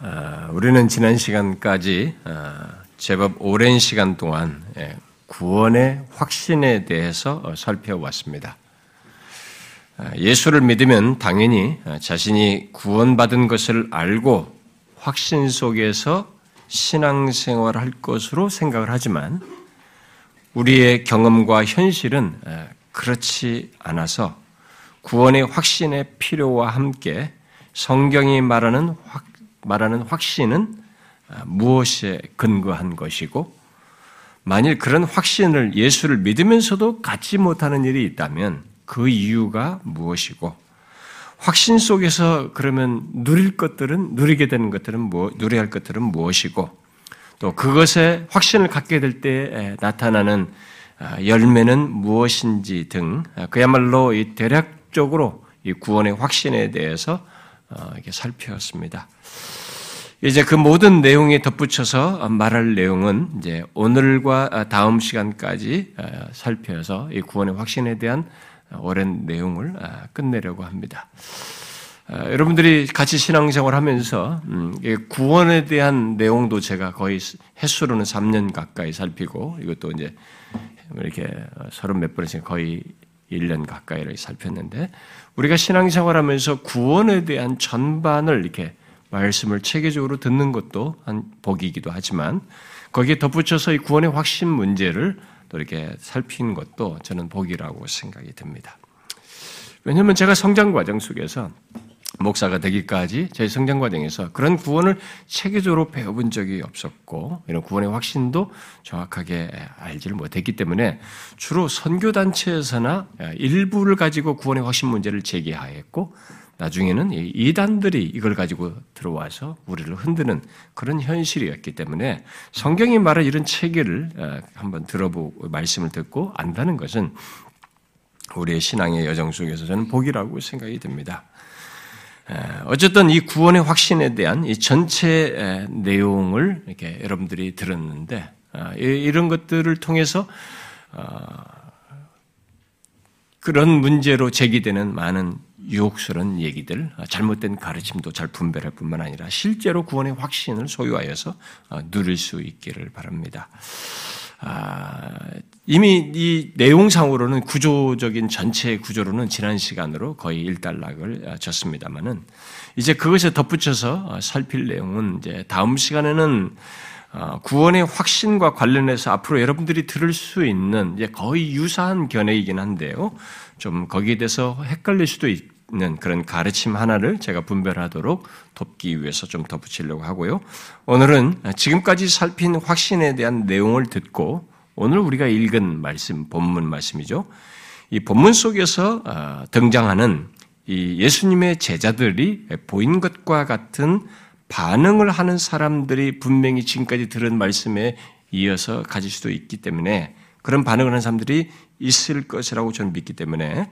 아, 우리는 지난 시간까지 아, 제법 오랜 시간 동안 예, 구원의 확신에 대해서 어, 살펴왔습니다. 아, 예수를 믿으면 당연히 자신이 구원받은 것을 알고 확신 속에서 신앙생활을 할 것으로 생각을 하지만 우리의 경험과 현실은 그렇지 않아서 구원의 확신의 필요와 함께 성경이 말하는 확, 말하는 확신은 아, 무엇에 근거한 것이고, 만일 그런 확신을 예수를 믿으면서도 갖지 못하는 일이 있다면 그 이유가 무엇이고, 확신 속에서 그러면 누릴 것들은, 누리게 되는 것들은 뭐, 누려야 할 것들은 무엇이고, 또 그것에 확신을 갖게 될 때 나타나는 아, 열매는 무엇인지 등 아, 그야말로 이 대략적으로 이 구원의 확신에 대해서 어, 이렇게 살펴봤습니다. 이제 그 모든 내용에 덧붙여서 말할 내용은 이제 오늘과 다음 시간까지 어, 살펴서 이 구원의 확신에 대한 오랜 내용을 어, 끝내려고 합니다. 여러분들이 같이 신앙생활 하면서 음, 구원에 대한 내용도 제가 거의 횟수로는 3년 가까이 살피고 이것도 이제 이렇게 서른 몇 번씩 거의 1년 가까이를 살폈는데 우리가 신앙생활 하면서 구원에 대한 전반을 이렇게 말씀을 체계적으로 듣는 것도 한 복이기도 하지만 거기에 덧붙여서 이 구원의 확신 문제를 또 이렇게 살피는 것도 저는 복이라고 생각이 듭니다. 왜냐하면 제가 성장 과정 속에서 목사가 되기까지 제 성장 과정에서 그런 구원을 체계적으로 배워본 적이 없었고 이런 구원의 확신도 정확하게 알지를 못했기 때문에 주로 선교 단체에서나 일부를 가지고 구원의 확신 문제를 제기하였고 나중에는 이단들이 이걸 가지고 들어와서 우리를 흔드는 그런 현실이었기 때문에 성경이 말한 이런 체계를 어, 한번 들어보고 말씀을 듣고 안다는 것은 우리의 신앙의 여정 속에서 저는 복이라고 생각이 듭니다. 어쨌든 이 구원의 확신에 대한 이 전체 내용을 이렇게 여러분들이 들었는데 아, 이런 것들을 통해서 어, 그런 문제로 제기되는 많은 유혹스러운 얘기들, 아, 잘못된 가르침도 잘 분별할 뿐만 아니라 실제로 구원의 확신을 소유하여서 어, 누릴 수 있기를 바랍니다. 아, 이미 이 내용상으로는 구조적인 전체 구조로는 지난 시간으로 거의 일단락을 졌습니다만은 이제 그것에 덧붙여서 어, 살필 내용은 이제 다음 시간에는 어, 구원의 확신과 관련해서 앞으로 여러분들이 들을 수 있는 이제 거의 유사한 견해이긴 한데요. 좀 거기에 대해서 헷갈릴 수도 있 는 그런 가르침 하나를 제가 분별하도록 돕기 위해서 좀 덧붙이려고 하고요. 오늘은 지금까지 살핀 확신에 대한 내용을 듣고 오늘 우리가 읽은 말씀, 본문 말씀이죠. 이 본문 속에서 어, 등장하는 이 예수님의 제자들이 보인 것과 같은 반응을 하는 사람들이 분명히 지금까지 들은 말씀에 이어서 가질 수도 있기 때문에 그런 반응을 하는 사람들이 있을 것이라고 저는 믿기 때문에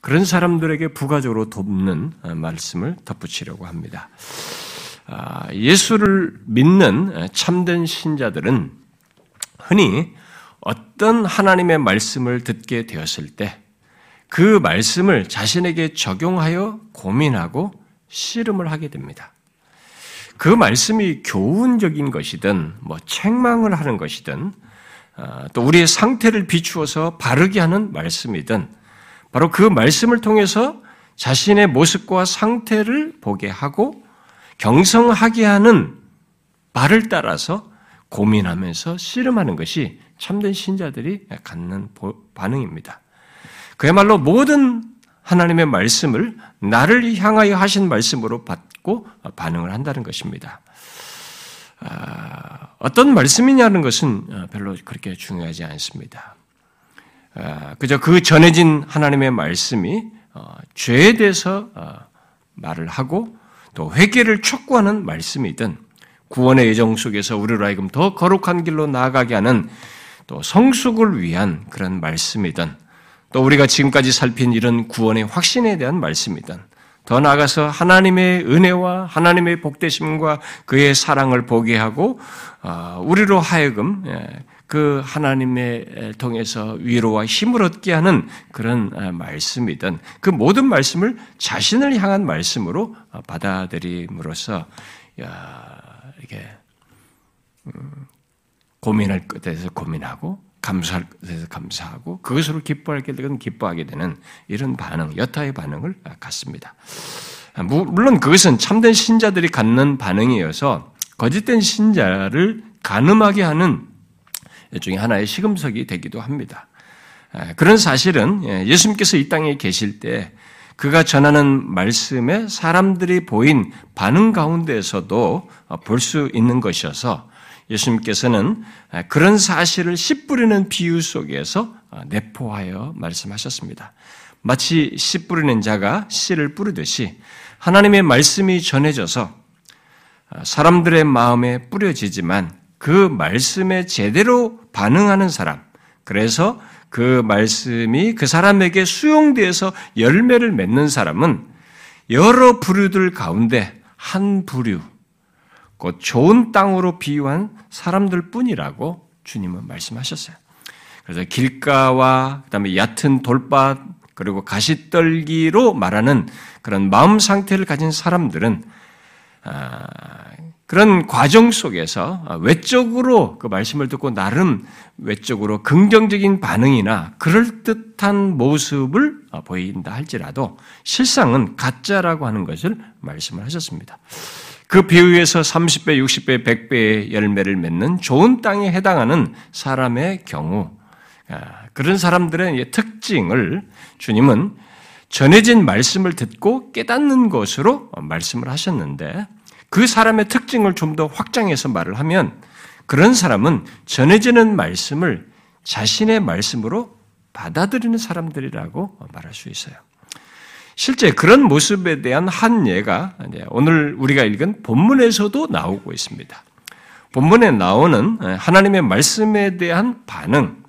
그런 사람들에게 부가적으로 돕는 어, 말씀을 덧붙이려고 합니다. 아, 예수를 믿는 참된 신자들은 흔히 어떤 하나님의 말씀을 듣게 되었을 때 그 말씀을 자신에게 적용하여 고민하고 씨름을 하게 됩니다. 그 말씀이 교훈적인 것이든 뭐 책망을 하는 것이든 어, 또 우리의 상태를 비추어서 바르게 하는 말씀이든 바로 그 말씀을 통해서 자신의 모습과 상태를 보게 하고 경성하게 하는 말을 따라서 고민하면서 씨름하는 것이 참된 신자들이 갖는 반응입니다. 그야말로 모든 하나님의 말씀을 나를 향하여 하신 말씀으로 받고 반응을 한다는 것입니다. 아, 어떤 말씀이냐는 것은 별로 그렇게 중요하지 않습니다. 아, 그저 그 전해진 하나님의 말씀이 어, 죄에 대해서 어, 말을 하고 또 회개를 촉구하는 말씀이든 구원의 예정 속에서 우리로 하여금 더 거룩한 길로 나아가게 하는 또 성숙을 위한 그런 말씀이든 또 우리가 지금까지 살핀 이런 구원의 확신에 대한 말씀이든 더 나아가서 하나님의 은혜와 하나님의 복되심과 그의 사랑을 보게 하고 어, 우리로 하여금 예, 그 하나님의 통해서 위로와 힘을 얻게 하는 그런 어, 말씀이든 그 모든 말씀을 자신을 향한 말씀으로 받아들임으로써 야, 이게 음, 고민할 것에 대해서 고민하고 감사할 것에 대해서 감사하고 그것으로 기뻐할 때는 기뻐하게 되는 이런 반응, 여타의 반응을 갖습니다. 물론 그것은 참된 신자들이 갖는 반응이어서 거짓된 신자를 가늠하게 하는 일종의 하나의 시금석이 되기도 합니다. 그런 사실은 예, 예수님께서 이 땅에 계실 때 그가 전하는 말씀에 사람들이 보인 반응 가운데에서도 볼 수 있는 것이어서 예수님께서는 그런 사실을 씨 뿌리는 비유 속에서 내포하여 말씀하셨습니다. 마치 씨 뿌리는 자가 씨를 뿌리듯이 하나님의 말씀이 전해져서 사람들의 마음에 뿌려지지만 그 말씀에 제대로 반응하는 사람, 그래서 그 말씀이 그 사람에게 수용되어서 열매를 맺는 사람은 여러 부류들 가운데 한 부류, 곧 좋은 땅으로 비유한 사람들 뿐이라고 주님은 말씀하셨어요. 그래서 길가와 그다음에 얕은 돌밭 그리고 가시떨기로 말하는 그런 마음 상태를 가진 사람들은 아, 그런 과정 속에서 외적으로 그 말씀을 듣고 나름 외적으로 긍정적인 반응이나 그럴듯한 모습을 보인다 할지라도 실상은 가짜라고 하는 것을 말씀을 하셨습니다. 그 비유에서 30배, 60배, 100배의 열매를 맺는 좋은 땅에 해당하는 사람의 경우 아, 그런 사람들의 특징을 주님은 전해진 말씀을 듣고 깨닫는 것으로 말씀을 하셨는데 그 사람의 특징을 좀 더 확장해서 말을 하면 그런 사람은 전해지는 말씀을 자신의 말씀으로 받아들이는 사람들이라고 말할 수 있어요. 실제 그런 모습에 대한 한 예가 오늘 우리가 읽은 본문에서도 나오고 있습니다. 본문에 나오는 하나님의 말씀에 대한 반응,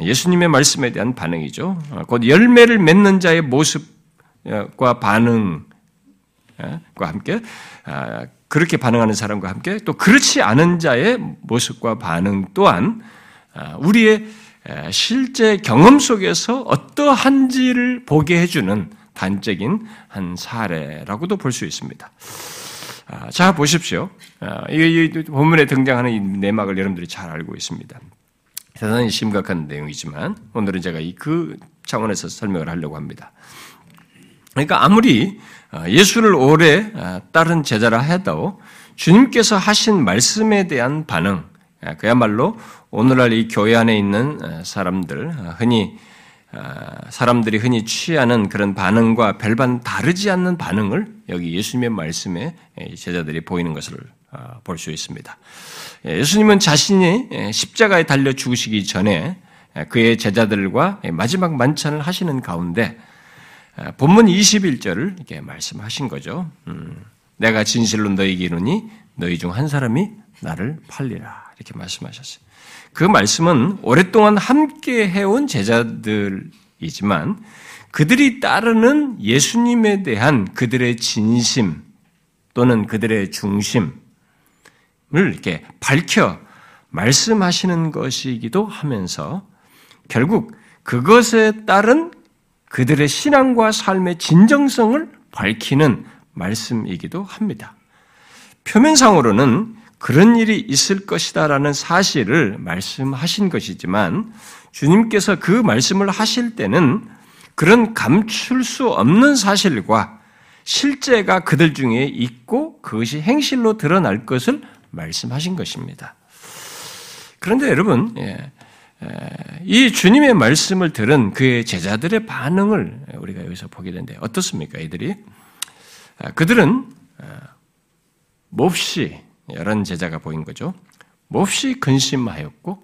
예수님의 말씀에 대한 반응이죠. 곧 열매를 맺는 자의 모습과 반응, 과 함께 아, 그렇게 반응하는 사람과 함께 또 그렇지 않은 자의 모습과 반응 또한 아, 우리의 실제 경험 속에서 어떠한지를 보게 해주는 단적인 한 사례라고도 볼 수 있습니다. 아, 자 보십시오. 이 본문에 등장하는 이 내막을 여러분들이 잘 알고 있습니다. 대단히 심각한 내용이지만 오늘은 제가 그 차원에서 설명을 하려고 합니다. 그러니까 아무리 어, 예수를 오래 어, 따른 제자라 해도 주님께서 하신 말씀에 대한 반응, 어, 그야말로 오늘날 이 교회 안에 있는 사람들, 흔히, 사람들이 흔히 취하는 그런 반응과 별반 다르지 않는 반응을 여기 예수님의 말씀에 제자들이 보이는 것을 볼 수 있습니다. 예, 예수님은 자신이 십자가에 달려 죽으시기 전에 그의 제자들과 마지막 만찬을 하시는 가운데 아, 본문 21절을 이렇게 말씀하신 거죠. 음, 내가 진실로 너희에게 이르니 너희 중 한 사람이 나를 팔리라 이렇게 말씀하셨어요. 그 말씀은 오랫동안 함께 해온 제자들이지만 그들이 따르는 예수님에 대한 그들의 진심 또는 그들의 중심을 이렇게 밝혀 말씀하시는 것이기도 하면서 결국 그것에 따른 그들의 신앙과 삶의 진정성을 밝히는 말씀이기도 합니다. 표면상으로는 그런 일이 있을 것이다라는 사실을 말씀하신 것이지만 주님께서 그 말씀을 하실 때는 그런 감출 수 없는 사실과 실제가 그들 중에 있고 그것이 행실로 드러날 것을 말씀하신 것입니다. 그런데 여러분, 예, 이 주님의 말씀을 들은 그의 제자들의 반응을 우리가 여기서 보게 되는데 어떻습니까? 이들이 아, 그들은 아, 몹시 여러 제자가 보인 거죠. 몹시 근심하였고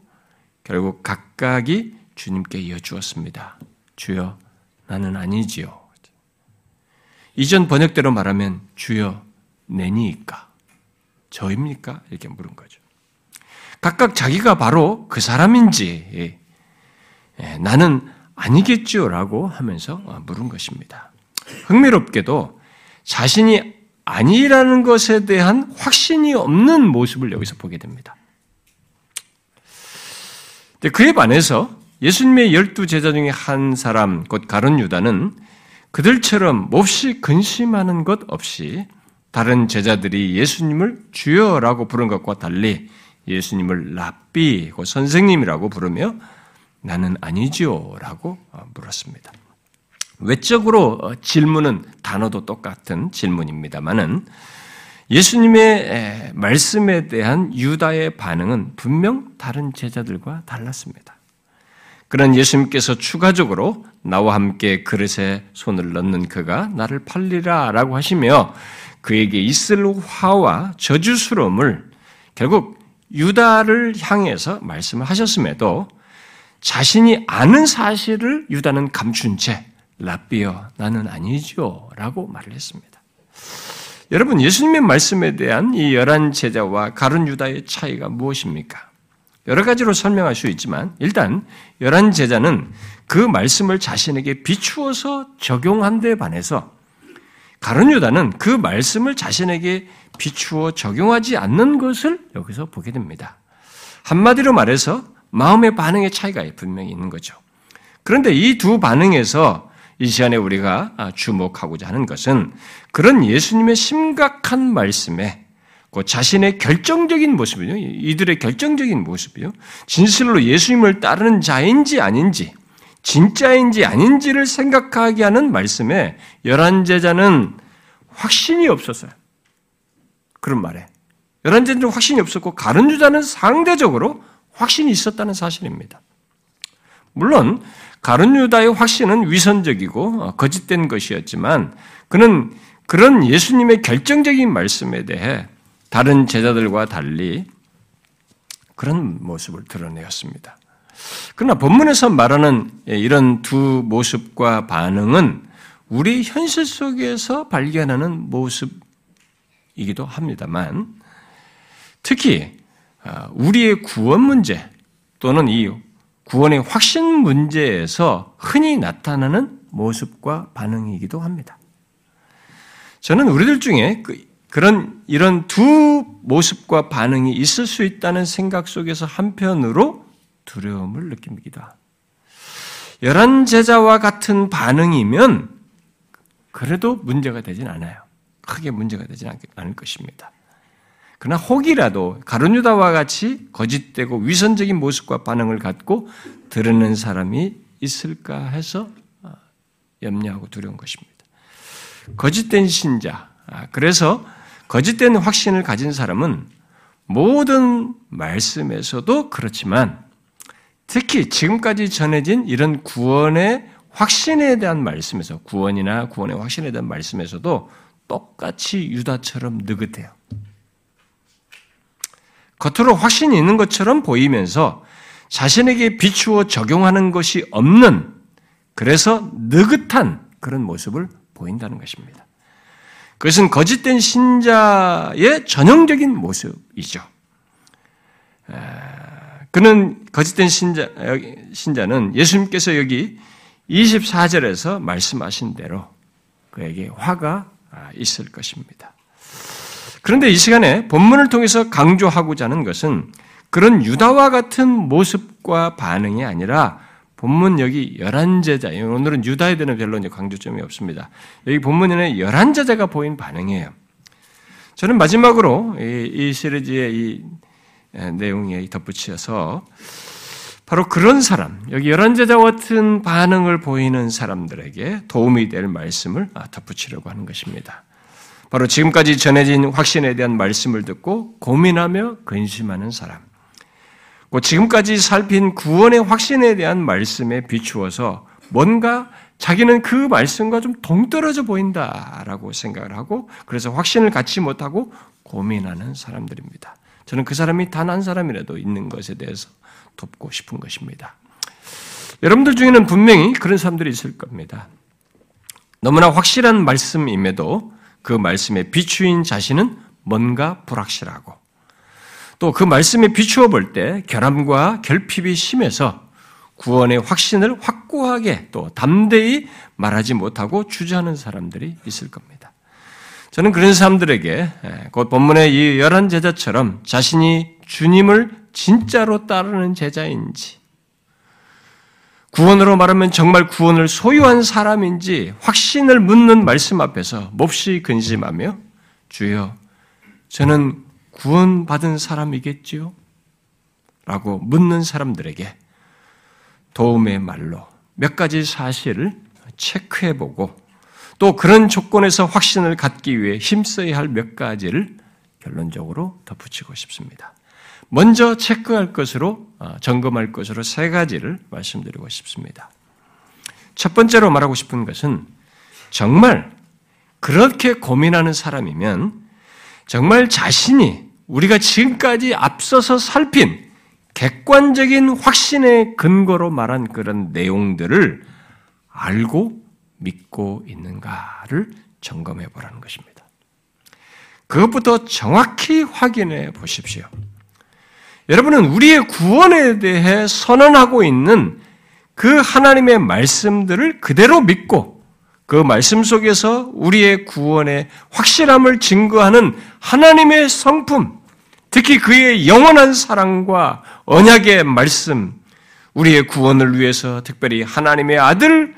결국 각각이 주님께 여쭈었습니다. 주여 나는 아니지요. 이전 번역대로 말하면 주여 내니까 저입니까? 이렇게 물은 거죠. 각각 자기가 바로 그 사람인지 예, 예, 나는 아니겠죠라고 하면서 물은 것입니다. 흥미롭게도 자신이 아니라는 것에 대한 확신이 없는 모습을 여기서 보게 됩니다. 그에 반해서 예수님의 열두 제자 중에 한 사람, 곧 가론 유다는 그들처럼 몹시 근심하는 것 없이 다른 제자들이 예수님을 주여라고 부른 것과 달리 예수님을 랍비, 선생님이라고 부르며 나는 아니지요라고 물었습니다. 외적으로 어, 질문은 단어도 똑같은 질문입니다만은 예수님의 말씀에 대한 유다의 반응은 분명 다른 제자들과 달랐습니다. 그런 예수님께서 추가적으로 나와 함께 그릇에 손을 넣는 그가 나를 팔리라 라고 하시며 그에게 있을 화와 저주스러움을 결국 유다를 향해서 말씀을 하셨음에도 자신이 아는 사실을 유다는 감춘 채 라비어 나는 아니죠 라고 말을 했습니다. 여러분 예수님의 말씀에 대한 이 열한 제자와 가룟 유다의 차이가 무엇입니까? 여러 가지로 설명할 수 있지만 일단 열한 제자는 그 말씀을 자신에게 비추어서 적용한 데 반해서 가룟 유다는 그 말씀을 자신에게 비추어 적용하지 않는 것을 여기서 보게 됩니다. 한마디로 말해서 마음의 반응의 차이가 분명히 있는 거죠. 그런데 이 두 반응에서 이 시간에 우리가 주목하고자 하는 것은 그런 예수님의 심각한 말씀에 그 자신의 결정적인 모습이요. 이들의 결정적인 모습이요. 진실로 예수님을 따르는 자인지 아닌지, 진짜인지 아닌지를 생각하게 하는 말씀에 열한 제자는 확신이 없었어요. 그런 말에. 열한 제자는 확신이 없었고, 가른 주자는 상대적으로 확신이 있었다는 사실입니다. 물론, 가룟 유다의 확신은 위선적이고 어, 거짓된 것이었지만 그는 그런 예수님의 결정적인 말씀에 대해 다른 제자들과 달리 그런 모습을 드러내었습니다. 그러나 본문에서 말하는 이런 두 모습과 반응은 우리 현실 속에서 발견하는 모습이기도 합니다만 특히 어, 우리의 구원 문제 또는 이 구원의 확신 문제에서 흔히 나타나는 모습과 반응이기도 합니다. 저는 우리들 중에 그, 런 이런 두 모습과 반응이 있을 수 있다는 생각 속에서 한편으로 두려움을 느낍니다. 열한 제자와 같은 반응이면 그래도 문제가 되진 않아요. 크게 문제가 되지 않을 것입니다. 그러나 혹이라도 가룟유다와 같이 거짓되고 위선적인 모습과 반응을 갖고 들으는 사람이 있을까 해서 아, 염려하고 두려운 것입니다. 거짓된 신자, 아, 그래서 거짓된 확신을 가진 사람은 모든 말씀에서도 그렇지만 특히 지금까지 전해진 이런 구원의 확신에 대한 말씀에서 구원이나 구원의 확신에 대한 말씀에서도 똑같이 유다처럼 느긋해요. 겉으로 확신이 있는 것처럼 보이면서 자신에게 비추어 적용하는 것이 없는 그래서 느긋한 그런 모습을 보인다는 것입니다. 그것은 거짓된 신자의 전형적인 모습이죠. 그는 거짓된 신자, 신자는 예수님께서 여기 24절에서 말씀하신 대로 그에게 화가 있을 것입니다. 그런데 이 시간에 본문을 통해서 강조하고자 하는 것은 그런 유다와 같은 모습과 반응이 아니라 본문 여기 열한 제자, 오늘은 유다에 대한 별로 강조점이 없습니다. 여기 본문에는 열한 제자가 보인 반응이에요. 저는 마지막으로 이, 이 시리즈의 이 내용에 덧붙여서 바로 그런 사람, 여기 열한 제자 같은 반응을 보이는 사람들에게 도움이 될 말씀을 덧붙이려고 하는 것입니다. 바로 지금까지 전해진 확신에 대한 말씀을 듣고 고민하며 근심하는 사람. 지금까지 살핀 구원의 확신에 대한 말씀에 비추어서 뭔가 자기는 그 말씀과 좀 동떨어져 보인다라고 생각을 하고 그래서 확신을 갖지 못하고 고민하는 사람들입니다. 저는 그 사람이 단 한 사람이라도 있는 것에 대해서 돕고 싶은 것입니다. 여러분들 중에는 분명히 그런 사람들이 있을 겁니다. 너무나 확실한 말씀임에도 그 말씀에 비추인 자신은 뭔가 불확실하고 또 그 말씀에 비추어 볼 때 결함과 결핍이 심해서 구원의 확신을 확고하게 또 담대히 말하지 못하고 주저하는 사람들이 있을 겁니다. 저는 그런 사람들에게 곧 본문의 이 열한 제자처럼 자신이 주님을 진짜로 따르는 제자인지 구원으로 말하면 정말 구원을 소유한 사람인지 확신을 묻는 말씀 앞에서 몹시 근심하며 주여, 저는 구원받은 사람이겠지요? 라고 묻는 사람들에게 도움의 말로 몇 가지 사실을 체크해보고 또 그런 조건에서 확신을 갖기 위해 힘써야 할 몇 가지를 결론적으로 덧붙이고 싶습니다. 먼저 체크할 것으로, 어, 점검할 것으로 세 가지를 말씀드리고 싶습니다. 첫 번째로 말하고 싶은 것은 정말 그렇게 고민하는 사람이면 정말 자신이 우리가 지금까지 앞서서 살핀 객관적인 확신의 근거로 말한 그런 내용들을 알고 믿고 있는가를 점검해 보라는 것입니다. 그것부터 정확히 확인해 보십시오. 여러분은 우리의 구원에 대해 선언하고 있는 그 하나님의 말씀들을 그대로 믿고 그 말씀 속에서 우리의 구원의 확실함을 증거하는 하나님의 성품, 특히 그의 영원한 사랑과 언약의 말씀, 우리의 구원을 위해서 특별히 하나님의 아들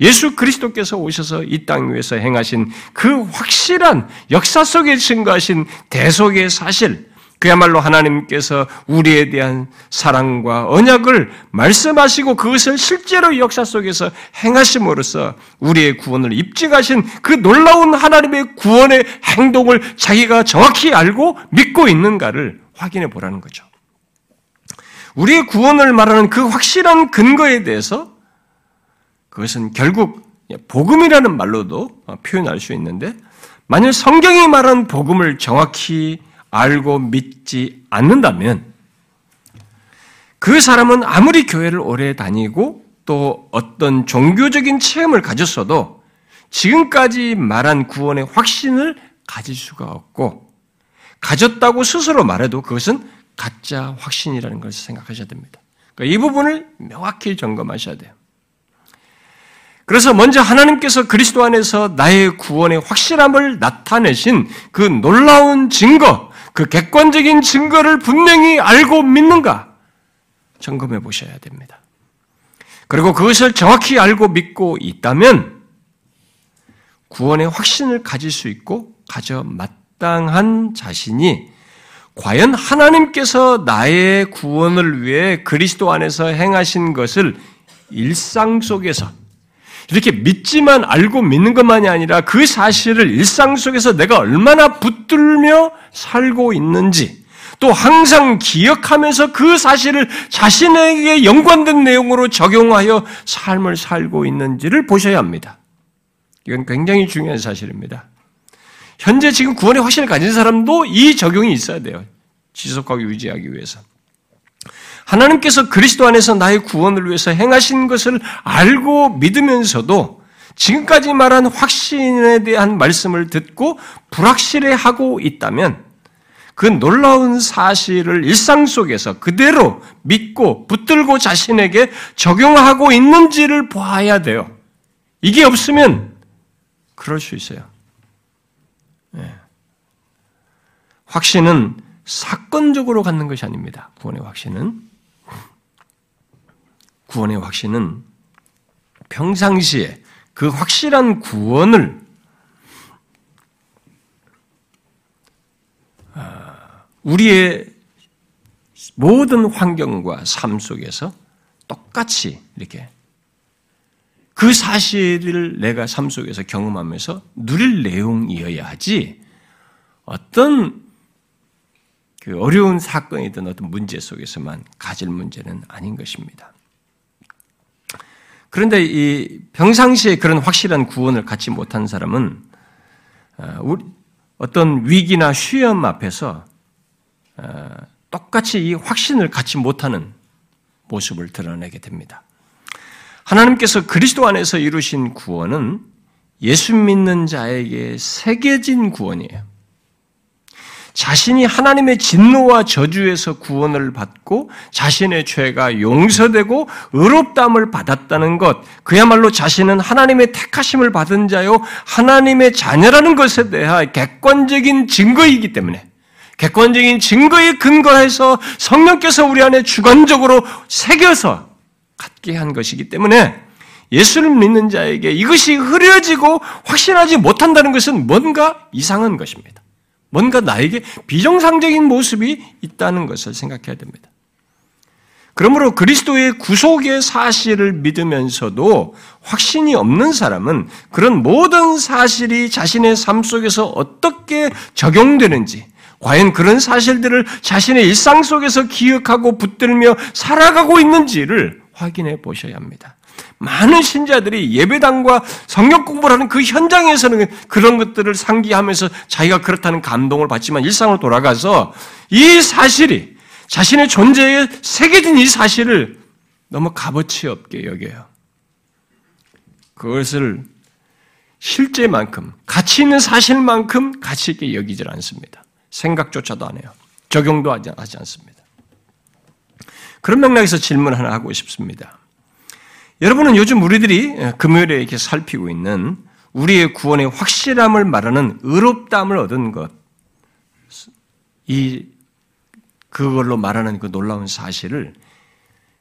예수 그리스도께서 오셔서 이 땅 위에서 행하신 그 확실한 역사 속에 증거하신 대속의 사실, 그야말로 하나님께서 우리에 대한 사랑과 언약을 말씀하시고 그것을 실제로 역사 속에서 행하심으로써 우리의 구원을 입증하신 그 놀라운 하나님의 구원의 행동을 자기가 정확히 알고 믿고 있는가를 확인해 보라는 거죠. 우리의 구원을 말하는 그 확실한 근거에 대해서 그것은 결국 복음이라는 말로도 표현할 수 있는데 만일 성경이 말한 복음을 정확히 알고 믿지 않는다면 그 사람은 아무리 교회를 오래 다니고 또 어떤 종교적인 체험을 가졌어도 지금까지 말한 구원의 확신을 가질 수가 없고 가졌다고 스스로 말해도 그것은 가짜 확신이라는 것을 생각하셔야 됩니다. 그러니까 이 부분을 명확히 점검하셔야 돼요. 그래서 먼저 하나님께서 그리스도 안에서 나의 구원의 확실함을 나타내신 그 놀라운 증거, 그 객관적인 증거를 분명히 알고 믿는가 점검해 보셔야 됩니다. 그리고 그것을 정확히 알고 믿고 있다면 구원의 확신을 가질 수 있고 가져 마땅한 자신이 과연 하나님께서 나의 구원을 위해 그리스도 안에서 행하신 것을 일상 속에서 이렇게 믿지만 알고 믿는 것만이 아니라 그 사실을 일상 속에서 내가 얼마나 붙들며 살고 있는지 또 항상 기억하면서 그 사실을 자신에게 연관된 내용으로 적용하여 삶을 살고 있는지를 보셔야 합니다. 이건 굉장히 중요한 사실입니다. 현재 지금 구원의 확신을 가진 사람도 이 적용이 있어야 돼요. 지속하고 유지하기 위해서. 하나님께서 그리스도 안에서 나의 구원을 위해서 행하신 것을 알고 믿으면서도 지금까지 말한 확신에 대한 말씀을 듣고 불확실해하고 있다면 그 놀라운 사실을 일상 속에서 그대로 믿고 붙들고 자신에게 적용하고 있는지를 봐야 돼요. 이게 없으면 그럴 수 있어요. 네. 확신은 사건적으로 갖는 것이 아닙니다. 구원의 확신은 구원의 확신은 평상시에 그 확실한 구원을 아, 우리의 모든 환경과 삶 속에서 똑같이 이렇게 그 사실을 내가 삶 속에서 경험하면서 누릴 내용이어야 하지 어떤 그 어려운 사건이든 어떤 문제 속에서만 가질 문제는 아닌 것입니다. 그런데 이 평상시에 그런 확실한 구원을 갖지 못한 사람은 어, 어떤 위기나 시험 앞에서 어, 똑같이 이 확신을 갖지 못하는 모습을 드러내게 됩니다. 하나님께서 그리스도 안에서 이루신 구원은 예수 믿는 자에게 새겨진 구원이에요. 자신이 하나님의 진노와 저주에서 구원을 받고 자신의 죄가 용서되고 의롭담을 받았다는 것, 그야말로 자신은 하나님의 택하심을 받은 자요, 하나님의 자녀라는 것에 대한 객관적인 증거이기 때문에, 객관적인 증거에 근거해서 성령께서 우리 안에 주관적으로 새겨서 갖게 한 것이기 때문에 예수를 믿는 자에게 이것이 흐려지고 확신하지 못한다는 것은 뭔가 이상한 것입니다. 뭔가 나에게 비정상적인 모습이 있다는 것을 생각해야 됩니다. 그러므로 그리스도의 구속의 사실을 믿으면서도 확신이 없는 사람은 그런 모든 사실이 자신의 삶 속에서 어떻게 적용되는지, 과연 그런 사실들을 자신의 일상 속에서 기억하고 붙들며 살아가고 있는지를 확인해 보셔야 합니다. 많은 신자들이 예배당과 성경 공부를 하는 그 현장에서는 그런 것들을 상기하면서 자기가 그렇다는 감동을 받지만 일상으로 돌아가서 이 사실이 자신의 존재에 새겨진 이 사실을 너무 값어치 없게 여겨요. 그것을 실제만큼, 가치 있는 사실만큼 가치 있게 여기질 않습니다. 생각조차도 안 해요. 적용도 하지, 않습니다. 그런 맥락에서 질문 하나 하고 싶습니다. 여러분은 요즘 우리들이 금요일에 이렇게 살피고 있는 우리의 구원의 확실함을 말하는 의롭다함을 얻은 것, 이 그걸로 말하는 그 놀라운 사실을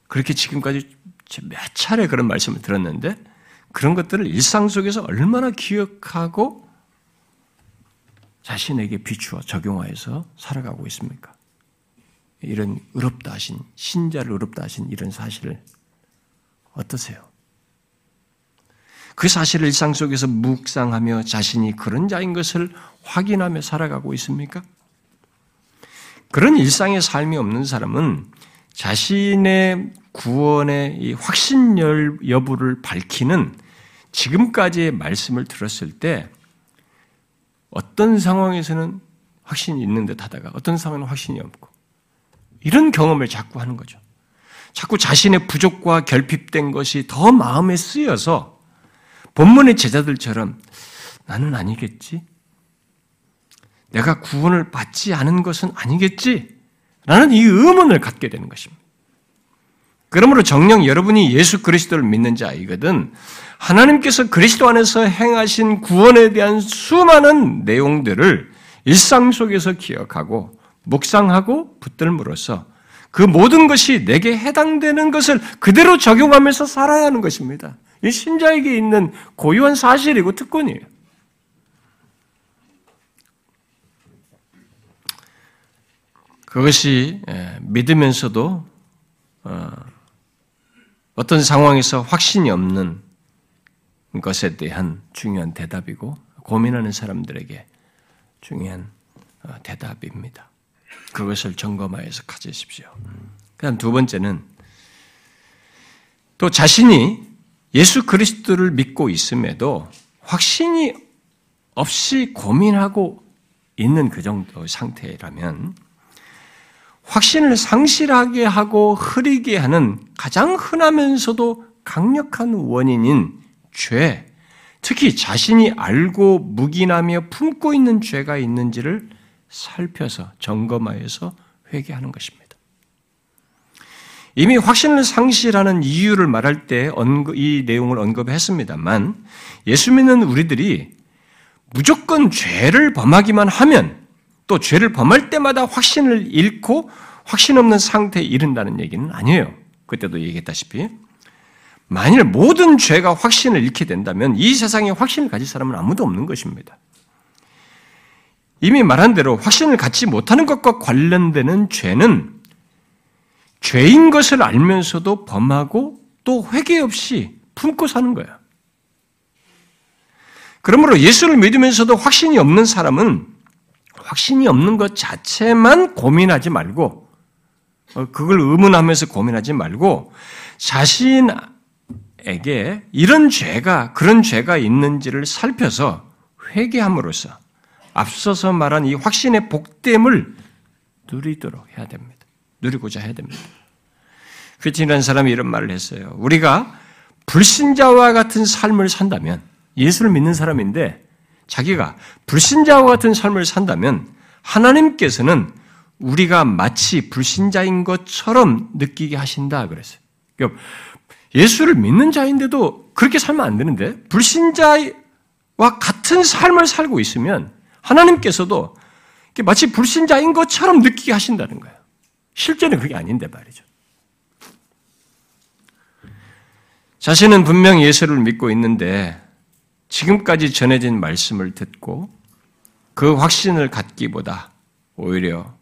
그렇게 지금까지 몇 차례 그런 말씀을 들었는데 그런 것들을 일상 속에서 얼마나 기억하고 자신에게 비추어 적용하여서 살아가고 있습니까? 이런 의롭다 하신, 신자를 의롭다 하신 이런 사실을 어떠세요? 그 사실을 일상 속에서 묵상하며 자신이 그런 자인 것을 확인하며 살아가고 있습니까? 그런 일상의 삶이 없는 사람은 자신의 구원의 이 확신 여부를 밝히는 지금까지의 말씀을 들었을 때 어떤 상황에서는 확신이 있는 듯 하다가 어떤 상황에는 확신이 없고 이런 경험을 자꾸 하는 거죠. 자꾸 자신의 부족과 결핍된 것이 더 마음에 쓰여서 본문의 제자들처럼 나는 아니겠지? 내가 구원을 받지 않은 것은 아니겠지? 라는 이 의문을 갖게 되는 것입니다. 그러므로 정녕 여러분이 예수 그리스도를 믿는 자이거든 하나님께서 그리스도 안에서 행하신 구원에 대한 수많은 내용들을 일상 속에서 기억하고 묵상하고 붙들므로써 그 모든 것이 내게 해당되는 것을 그대로 적용하면서 살아야 하는 것입니다. 이 신자에게 있는 고유한 사실이고 특권이에요. 그것이 예, 믿으면서도 어, 어떤 상황에서 확신이 없는 것에 대한 중요한 대답이고 고민하는 사람들에게 중요한 어, 대답입니다. 그것을 점검하여서 가지십시오. 그다음 두 번째는 또 자신이 예수 그리스도를 믿고 있음에도 확신이 없이 고민하고 있는 그 정도 상태라면 확신을 상실하게 하고 흐리게 하는 가장 흔하면서도 강력한 원인인 죄, 특히 자신이 알고 묵인하며 품고 있는 죄가 있는지를 살펴서 점검하여서 회개하는 것입니다. 이미 확신을 상실하는 이유를 말할 때 이 내용을 언급했습니다만 예수 믿는 우리들이 무조건 죄를 범하기만 하면 또 죄를 범할 때마다 확신을 잃고 확신 없는 상태에 이른다는 얘기는 아니에요. 그때도 얘기했다시피. 만일 모든 죄가 확신을 잃게 된다면 이 세상에 확신을 가질 사람은 아무도 없는 것입니다. 이미 말한 대로 확신을 갖지 못하는 것과 관련되는 죄는 죄인 것을 알면서도 범하고 또 회개 없이 품고 사는 거야. 그러므로 예수를 믿으면서도 확신이 없는 사람은 확신이 없는 것 자체만 고민하지 말고 어, 그걸 의문하면서 고민하지 말고 자신에게 이런 죄가 그런 죄가 있는지를 살펴서 회개함으로써 앞서서 말한 이 확신의 복됨을 누리도록 해야 됩니다. 누리고자 해야 됩니다. 휘틴이라는 사람이 이런 말을 했어요. 우리가 불신자와 같은 삶을 산다면 예수를 믿는 사람인데 자기가 불신자와 같은 삶을 산다면 하나님께서는 우리가 마치 불신자인 것처럼 느끼게 하신다 그랬어요. 그러니까 예수를 믿는 자인데도 그렇게 살면 안 되는데 불신자와 같은 삶을 살고 있으면 하나님께서도 마치 불신자인 것처럼 느끼게 하신다는 거예요. 실제는 그게 아닌데 말이죠. 자신은 분명 예수를 믿고 있는데 지금까지 전해진 말씀을 듣고 그 확신을 갖기보다 오히려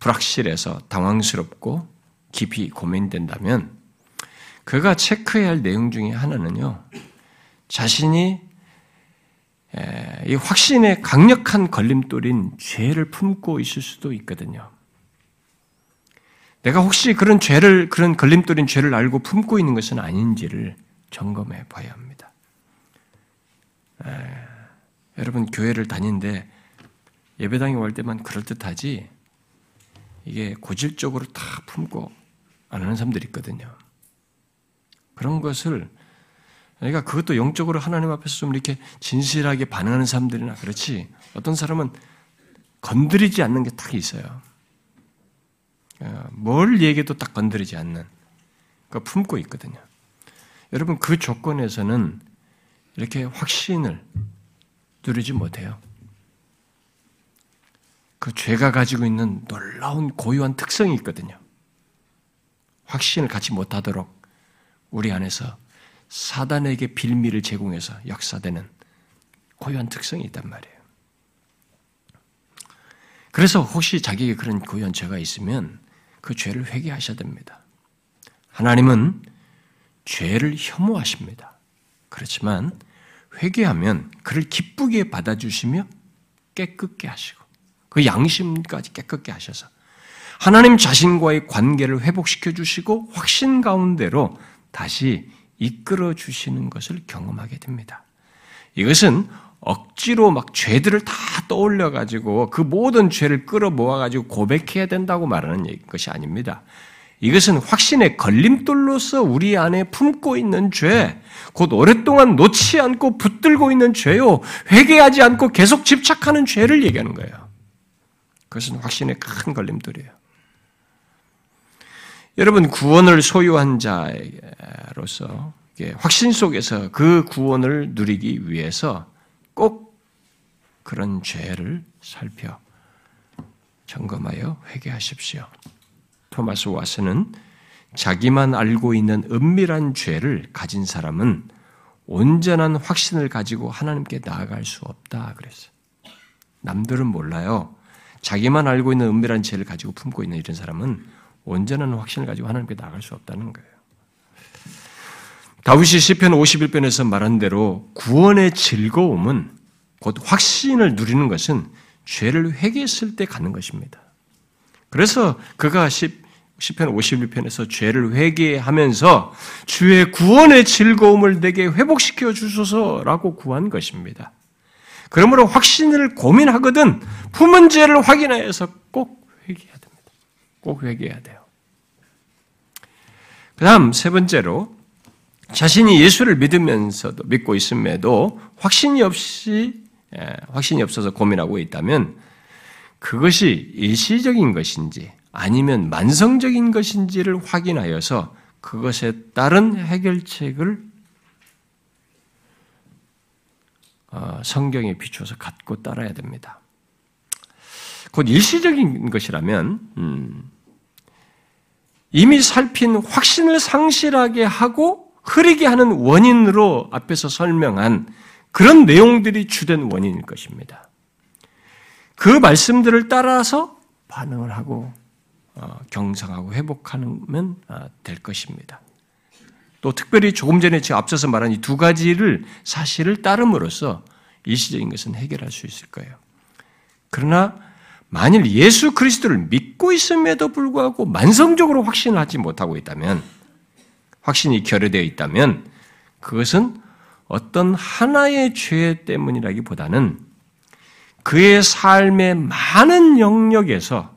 불확실해서 당황스럽고 깊이 고민된다면 그가 체크해야 할 내용 중에 하나는요. 자신이 이 확신의 강력한 걸림돌인 죄를 품고 있을 수도 있거든요. 내가 혹시 그런 죄를, 그런 걸림돌인 죄를 알고 품고 있는 것은 아닌지를 점검해 봐야 합니다. 에, 여러분, 교회를 다니는데 예배당에 올 때만 그럴듯하지, 이게 고질적으로 다 품고 안 하는 사람들이 있거든요. 그런 것을 그러니까 그것도 영적으로 하나님 앞에서 좀 이렇게 진실하게 반응하는 사람들이나 그렇지 어떤 사람은 건드리지 않는 게 딱 있어요. 어, 뭘 얘기해도 딱 건드리지 않는 그 품고 있거든요. 여러분 그 조건에서는 이렇게 확신을 누리지 못해요. 그 죄가 가지고 있는 놀라운 고유한 특성이 있거든요. 확신을 갖지 못하도록 우리 안에서 사단에게 빌미를 제공해서 역사되는 고유한 특성이 있단 말이에요. 그래서 혹시 자기에게 그런 고유한 죄가 있으면 그 죄를 회개하셔야 됩니다. 하나님은 죄를 혐오하십니다. 그렇지만 회개하면 그를 기쁘게 받아주시며 깨끗게 하시고 그 양심까지 깨끗게 하셔서 하나님 자신과의 관계를 회복시켜 주시고 확신 가운데로 다시 이끌어 주시는 것을 경험하게 됩니다. 이것은 억지로 막 죄들을 다 떠올려 가지고 그 모든 죄를 끌어 모아 가지고 고백해야 된다고 말하는 것이 아닙니다. 이것은 확신의 걸림돌로서 우리 안에 품고 있는 죄, 곧 오랫동안 놓지 않고 붙들고 있는 죄요, 회개하지 않고 계속 집착하는 죄를 얘기하는 거예요. 그것은 확신의 큰 걸림돌이에요. 여러분 구원을 소유한 자로서 확신 속에서 그 구원을 누리기 위해서 꼭 그런 죄를 살펴 점검하여 회개하십시오. 토마스 와스는 자기만 알고 있는 은밀한 죄를 가진 사람은 온전한 확신을 가지고 하나님께 나아갈 수 없다 그랬어요. 남들은 몰라요. 자기만 알고 있는 은밀한 죄를 가지고 품고 있는 이런 사람은 온전한 확신을 가지고 하나님께 나갈 수 없다는 거예요. 다윗이 시편 51편에서 말한 대로 구원의 즐거움은 곧 확신을 누리는 것은 죄를 회개했을 때 갖는 것입니다. 그래서 그가 시편 51편에서 죄를 회개하면서 주의 구원의 즐거움을 내게 회복시켜 주소서라고 구한 것입니다. 그러므로 확신을 고민하거든 품은 죄를 확인하여서 꼭. 꼭 회개해야 돼요. 그 다음 세 번째로 자신이 예수를 믿으면서도 믿고 있음에도 확신이 없이 예, 확신이 없어서 고민하고 있다면 그것이 일시적인 것인지 아니면 만성적인 것인지를 확인하여서 그것에 따른 해결책을 어, 성경에 비추어서 갖고 따라야 됩니다. 곧 일시적인 것이라면 음, 이미 살핀 확신을 상실하게 하고 흐리게 하는 원인으로 앞에서 설명한 그런 내용들이 주된 원인일 것입니다. 그 말씀들을 따라서 반응을 하고 어, 경상하고 회복하면 아, 될 것입니다. 또 특별히 조금 전에 제가 앞서서 말한 이 두 가지를 사실을 따름으로써 일시적인 것은 해결할 수 있을 거예요. 그러나 만일 예수 그리스도를 믿고 있음에도 불구하고 만성적으로 확신을 하지 못하고 있다면, 확신이 결여되어 있다면, 그것은 어떤 하나의 죄 때문이라기보다는 그의 삶의 많은 영역에서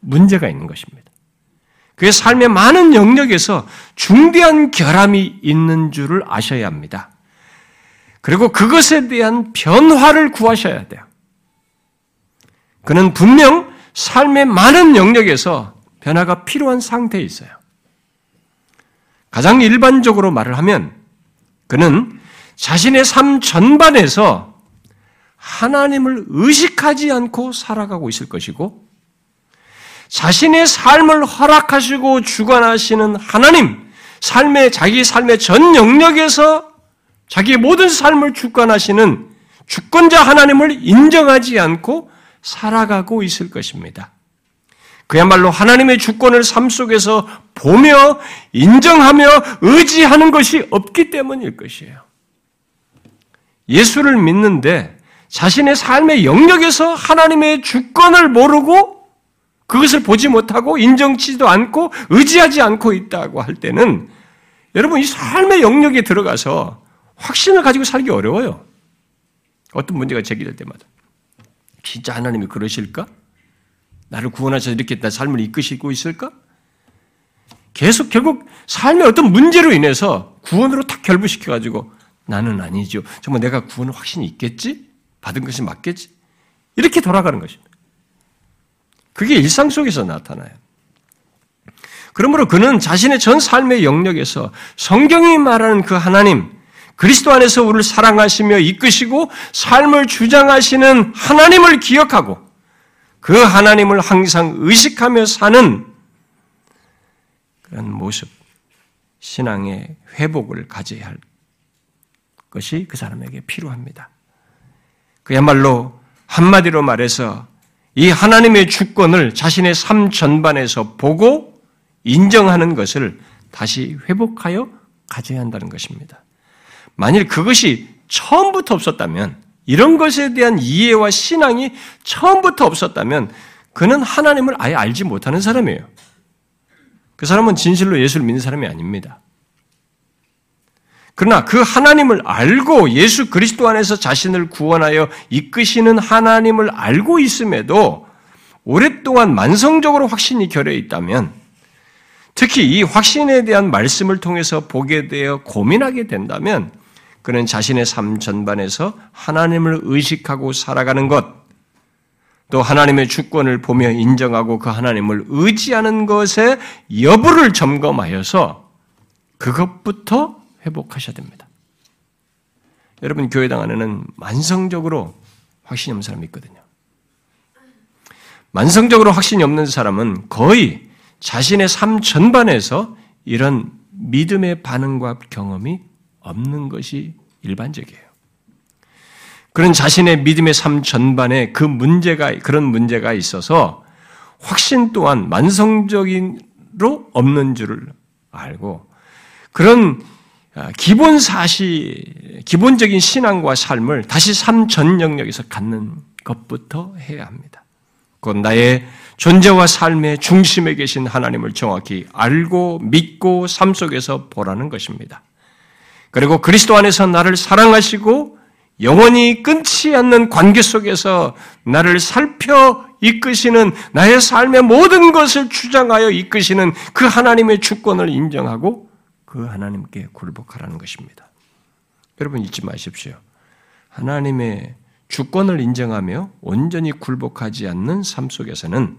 문제가 있는 것입니다. 그의 삶의 많은 영역에서 중대한 결함이 있는 줄을 아셔야 합니다. 그리고 그것에 대한 변화를 구하셔야 돼요. 그는 분명 삶의 많은 영역에서 변화가 필요한 상태에 있어요. 가장 일반적으로 말을 하면 그는 자신의 삶 전반에서 하나님을 의식하지 않고 살아가고 있을 것이고 자신의 삶을 허락하시고 주관하시는 하나님, 삶의 자기 삶의 전 영역에서 자기의 모든 삶을 주관하시는 주권자 하나님을 인정하지 않고 살아가고 있을 것입니다. 그야말로 하나님의 주권을 삶 속에서 보며 인정하며 의지하는 것이 없기 때문일 것이에요. 예수를 믿는데 자신의 삶의 영역에서 하나님의 주권을 모르고 그것을 보지 못하고 인정치도 않고 의지하지 않고 있다고 할 때는 여러분 이 삶의 영역에 들어가서 확신을 가지고 살기 어려워요. 어떤 문제가 제기될 때마다. 진짜 하나님이 그러실까? 나를 구원하셔서 이렇게 나 삶을 이끄시고 있을까? 계속 결국 삶의 어떤 문제로 인해서 구원으로 탁 결부시켜가지고 나는 아니죠. 정말 내가 구원을 확신이 있겠지? 받은 것이 맞겠지? 이렇게 돌아가는 것입니다. 그게 일상 속에서 나타나요. 그러므로 그는 자신의 전 삶의 영역에서 성경이 말하는 그 하나님, 그리스도 안에서 우리를 사랑하시며 이끄시고 삶을 주장하시는 하나님을 기억하고 그 하나님을 항상 의식하며 사는 그런 모습, 신앙의 회복을 가져야 할 것이 그 사람에게 필요합니다. 그야말로 한마디로 말해서 이 하나님의 주권을 자신의 삶 전반에서 보고 인정하는 것을 다시 회복하여 가져야 한다는 것입니다. 만일 그것이 처음부터 없었다면, 이런 것에 대한 이해와 신앙이 처음부터 없었다면, 그는 하나님을 아예 알지 못하는 사람이에요. 그 사람은 진실로 예수를 믿는 사람이 아닙니다. 그러나 그 하나님을 알고 예수 그리스도 안에서 자신을 구원하여 이끄시는 하나님을 알고 있음에도 오랫동안 만성적으로 확신이 결여 있다면 특히 이 확신에 대한 말씀을 통해서 보게 되어 고민하게 된다면 그는 자신의 삶 전반에서 하나님을 의식하고 살아가는 것, 또 하나님의 주권을 보며 인정하고 그 하나님을 의지하는 것의 여부를 점검하여서 그것부터 회복하셔야 됩니다. 여러분 교회당 안에는 만성적으로 확신이 없는 사람이 있거든요. 만성적으로 확신이 없는 사람은 거의 자신의 삶 전반에서 이런 믿음의 반응과 경험이 없는 것이 일반적이에요. 그런 자신의 믿음의 삶 전반에 그 문제가, 그런 문제가 있어서 확신 또한 만성적인로 없는 줄을 알고 그런 아, 기본 사실, 기본적인 신앙과 삶을 다시 삶 전 영역에서 갖는 것부터 해야 합니다. 곧 나의 존재와 삶의 중심에 계신 하나님을 정확히 알고 믿고 삶 속에서 보라는 것입니다. 그리고 그리스도 안에서 나를 사랑하시고 영원히 끊지 않는 관계 속에서 나를 살펴 이끄시는 나의 삶의 모든 것을 주장하여 이끄시는 그 하나님의 주권을 인정하고 그 하나님께 굴복하라는 것입니다. 여러분 잊지 마십시오. 하나님의 주권을 인정하며 온전히 굴복하지 않는 삶 속에서는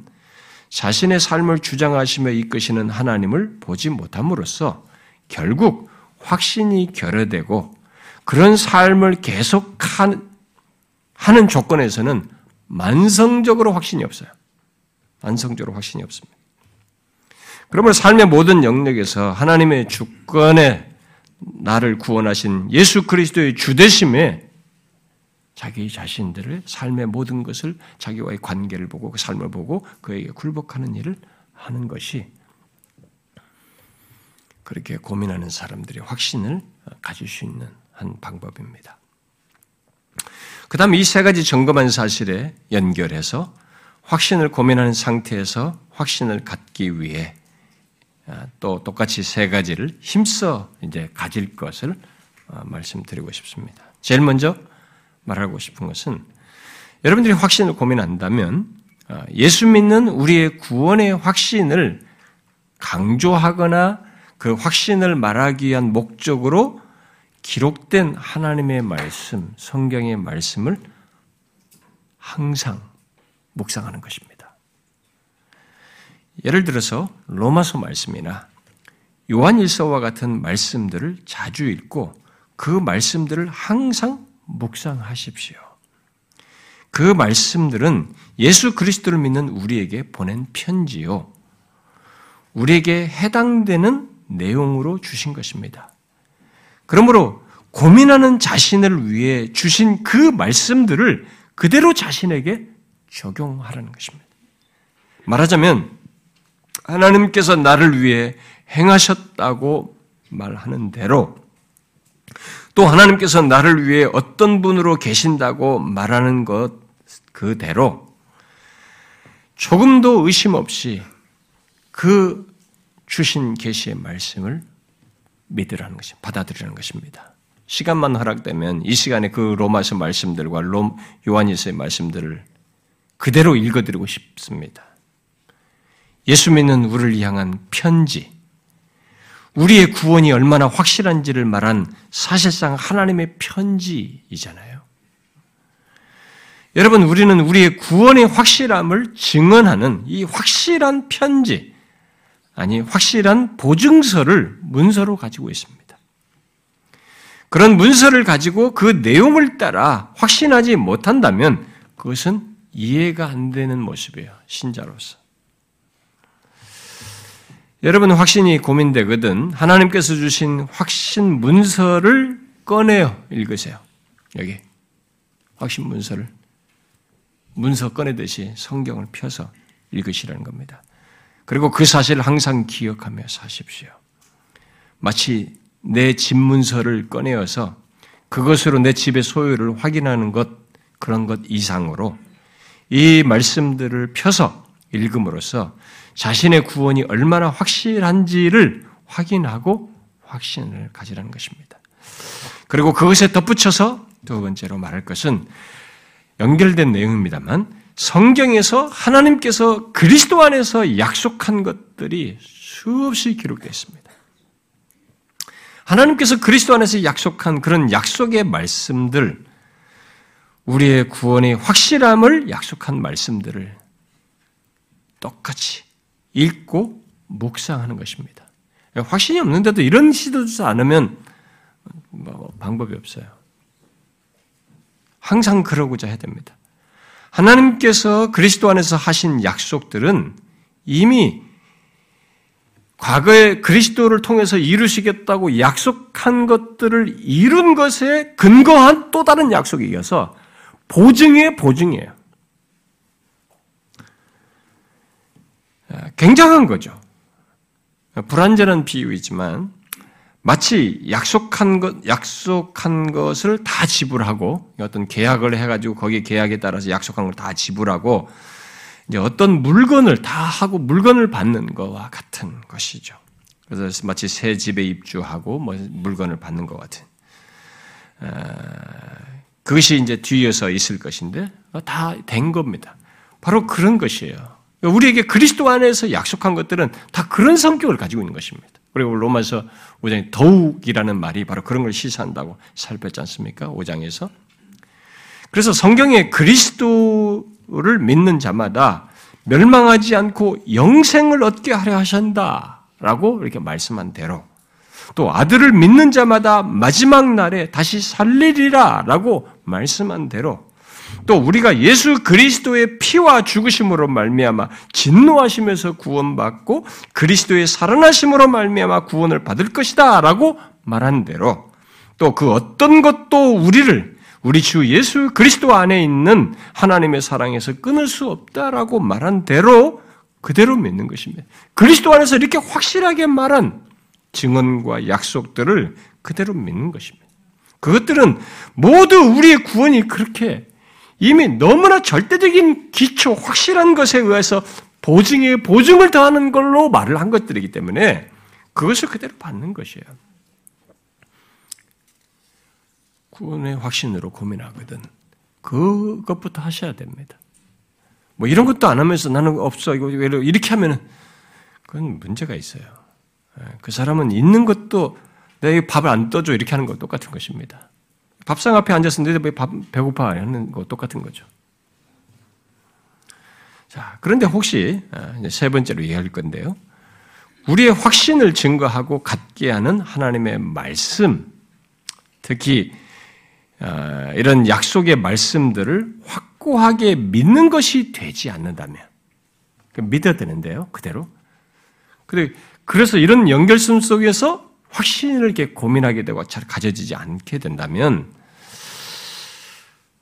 자신의 삶을 주장하시며 이끄시는 하나님을 보지 못함으로써 결국 확신이 결여되고 그런 삶을 계속 하는 조건에서는 만성적으로 확신이 없어요. 만성적으로 확신이 없습니다. 그러면 삶의 모든 영역에서 하나님의 주권에 나를 구원하신 예수 그리스도의 주대심에 자기 자신들을 삶의 모든 것을 자기와의 관계를 보고 그 삶을 보고 그에게 굴복하는 일을 하는 것이 그렇게 고민하는 사람들이 확신을 가질 수 있는 한 방법입니다. 그 다음 이 세 가지 점검한 사실에 연결해서 확신을 고민하는 상태에서 확신을 갖기 위해 아, 또 똑같이 세 가지를 힘써 이제 가질 것을 어, 말씀드리고 싶습니다. 제일 먼저 말하고 싶은 것은 여러분들이 확신을 고민한다면 어, 예수 믿는 우리의 구원의 확신을 강조하거나 그 확신을 말하기 위한 목적으로 기록된 하나님의 말씀, 성경의 말씀을 항상 묵상하는 것입니다. 예를 들어서 로마서 말씀이나 요한일서와 같은 말씀들을 자주 읽고 그 말씀들을 항상 묵상하십시오. 그 말씀들은 예수 그리스도를 믿는 우리에게 보낸 편지요. 우리에게 해당되는 내용으로 주신 것입니다. 그러므로 고민하는 자신을 위해 주신 그 말씀들을 그대로 자신에게 적용하라는 것입니다. 말하자면 하나님께서 나를 위해 행하셨다고 말하는 대로 또 하나님께서 나를 위해 어떤 분으로 계신다고 말하는 것 그대로 조금도 의심 없이 그 주신 계시의 말씀을 믿으라는 것이 받아들이라는 것입니다. 시간만 허락되면 이 시간에 그 로마서 말씀들과 롬 요한일서의 말씀들을 그대로 읽어드리고 싶습니다. 예수 믿는 우리를 향한 편지, 우리의 구원이 얼마나 확실한지를 말한 사실상 하나님의 편지이잖아요. 여러분, 우리는 우리의 구원의 확실함을 증언하는 이 확실한 편지, 아니, 확실한 보증서를 문서로 가지고 있습니다. 그런 문서를 가지고 그 내용을 따라 확신하지 못한다면 그것은 이해가 안 되는 모습이에요. 신자로서. 여러분 확신이 고민되거든 하나님께서 주신 확신 문서를 꺼내어 읽으세요. 여기 확신 문서를 문서 꺼내듯이 성경을 펴서 읽으시라는 겁니다. 그리고 그 사실을 항상 기억하며 사십시오. 마치 내 집 문서를 꺼내어서 그것으로 내 집의 소유를 확인하는 것 그런 것 이상으로 이 말씀들을 펴서 읽음으로써 자신의 구원이 얼마나 확실한지를 확인하고 확신을 가지라는 것입니다. 그리고 그것에 덧붙여서 두 번째로 말할 것은 연결된 내용입니다만 성경에서 하나님께서 그리스도 안에서 약속한 것들이 수없이 기록되어 있습니다. 하나님께서 그리스도 안에서 약속한 그런 약속의 말씀들, 우리의 구원의 확실함을 약속한 말씀들을 똑같이 읽고 묵상하는 것입니다. 확신이 없는데도 이런 시도지 않으면 뭐 방법이 없어요. 항상 그러고자 해야 됩니다. 하나님께서 그리스도 안에서 하신 약속들은 이미 과거에 그리스도를 통해서 이루시겠다고 약속한 것들을 이룬 것에 근거한 또 다른 약속이 이어서 보증의 보증이에요. 굉장한 거죠. 불완전한 비유이지만 마치 약속한 것, 약속한 것을 다 지불하고 어떤 계약을 해가지고 거기에 계약에 따라서 약속한 걸 다 지불하고 이제 어떤 물건을 다 하고 물건을 받는 것과 같은 것이죠. 그래서 마치 새 집에 입주하고 뭐 물건을 받는 것 같은. 그것이 이제 뒤에서 있을 것인데 다 된 겁니다. 바로 그런 것이에요. 우리에게 그리스도 안에서 약속한 것들은 다 그런 성격을 가지고 있는 것입니다. 그리고 로마서 5장에 더욱이라는 말이 바로 그런 걸 시사한다고 살폈지 않습니까? 5장에서. 그래서 성경에 그리스도를 믿는 자마다 멸망하지 않고 영생을 얻게 하려 하신다 라고 이렇게 말씀한 대로 또 아들을 믿는 자마다 마지막 날에 다시 살리리라 라고 말씀한 대로 또 우리가 예수 그리스도의 피와 죽으심으로 말미암아 진노하시면서 구원받고 그리스도의 살아나심으로 말미암아 구원을 받을 것이다라고 말한 대로 또 그 어떤 것도 우리를 우리 주 예수 그리스도 안에 있는 하나님의 사랑에서 끊을 수 없다라고 말한 대로 그대로 믿는 것입니다. 그리스도 안에서 이렇게 확실하게 말한 증언과 약속들을 그대로 믿는 것입니다. 그것들은 모두 우리의 구원이 그렇게 이미 너무나 절대적인 기초, 확실한 것에 의해서 보증에 보증을 더하는 걸로 말을 한 것들이기 때문에 그것을 그대로 받는 것이에요. 구원의 확신으로 고민하거든. 그것부터 하셔야 됩니다. 뭐 이런 것도 안 하면서 나는 없어 이거 이렇게 하면은 그건 문제가 있어요. 예, 그 사람은 있는 것도 내가 밥을 안 떠줘 이렇게 하는 거 똑같은 것입니다. 밥상 앞에 앉았는데 왜 밥, 배고파 하는 거 똑같은 거죠. 자, 그런데 혹시 아, 세 번째로 이해할 건데요. 우리의 확신을 증거하고 갖게 하는 하나님의 말씀, 특히 아, 이런 약속의 말씀들을 확고하게 믿는 것이 되지 않는다면 믿어야 되는데요, 그대로. 그래서 이런 연결성 속에서 확신을 이렇게 고민하게 되고 잘 가져지지 않게 된다면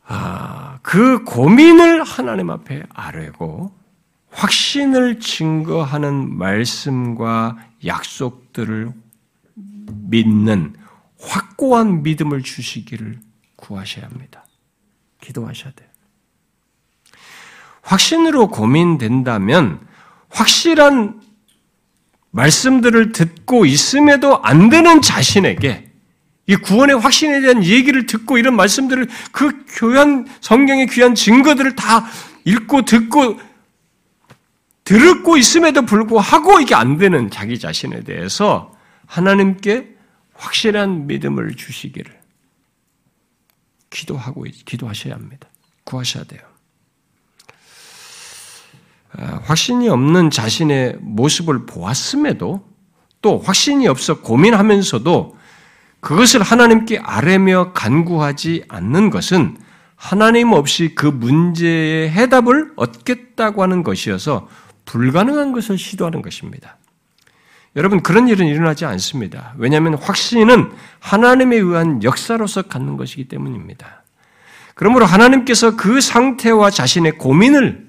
아, 그 고민을 하나님 앞에 아뢰고 확신을 증거하는 말씀과 약속들을 믿는 확고한 믿음을 주시기를 구하셔야 합니다. 기도하셔야 돼요. 확신으로 고민된다면 확실한 말씀들을 듣고 있음에도 안 되는 자신에게 이 구원의 확신에 대한 얘기를 듣고 이런 말씀들을 그 교한 성경의 귀한 증거들을 다 읽고 듣고 들었고 있음에도 불구하고 이게 안 되는 자기 자신에 대해서 하나님께 확실한 믿음을 주시기를 기도하고 기도하셔야 합니다. 구하셔야 돼요. 아, 확신이 없는 자신의 모습을 보았음에도 또 확신이 없어 고민하면서도 그것을 하나님께 아뢰며 간구하지 않는 것은 하나님 없이 그 문제의 해답을 얻겠다고 하는 것이어서 불가능한 것을 시도하는 것입니다. 여러분, 그런 일은 일어나지 않습니다. 왜냐하면 확신은 하나님에 의한 역사로서 갖는 것이기 때문입니다. 그러므로 하나님께서 그 상태와 자신의 고민을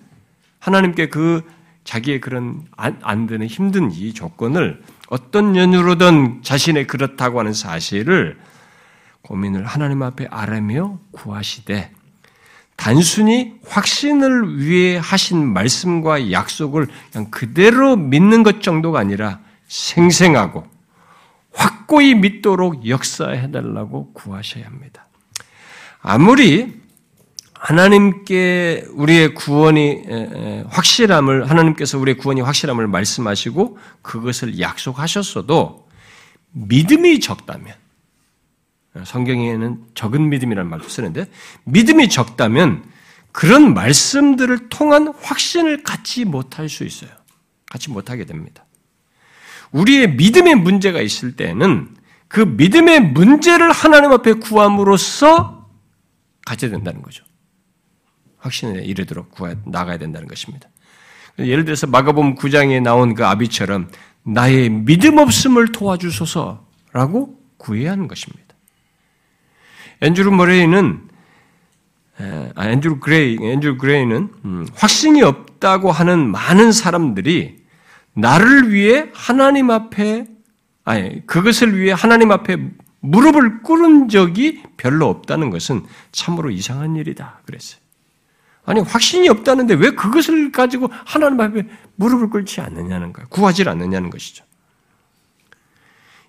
하나님께 그 자기의 그런 안, 안 되는 힘든 이 조건을 어떤 연유로든 자신의 그렇다고 하는 사실을 고민을 하나님 앞에 아뢰며 구하시되 단순히 확신을 위해 하신 말씀과 약속을 그냥 그대로 믿는 것 정도가 아니라 생생하고 확고히 믿도록 역사해 달라고 구하셔야 합니다. 아무리 하나님께 우리의 구원이 확실함을 하나님께서 우리의 구원이 확실함을 말씀하시고 그것을 약속하셨어도 믿음이 적다면 성경에는 적은 믿음이라는 말도 쓰는데 믿음이 적다면 그런 말씀들을 통한 확신을 갖지 못할 수 있어요. 갖지 못하게 됩니다. 우리의 믿음의 문제가 있을 때는 그 믿음의 문제를 하나님 앞에 구함으로써 가져야 된다는 거죠. 확신에 이르도록 구해 나가야 된다는 것입니다. 예를 들어서 마가복음 9장에 나온 그 아비처럼 나의 믿음 없음을 도와주소서라고 구해야 하는 것입니다. 앤드루 머레이는 아, 앤드루 그레이, 앤드루 그레이는 음, 확신이 없다고 하는 많은 사람들이 나를 위해 하나님 앞에 아니 그것을 위해 하나님 앞에 무릎을 꿇은 적이 별로 없다는 것은 참으로 이상한 일이다 그랬어요. 아니 확신이 없다는데 왜 그것을 가지고 하나님 앞에 무릎을 꿇지 않느냐는 거예요. 구하지 않느냐는 것이죠.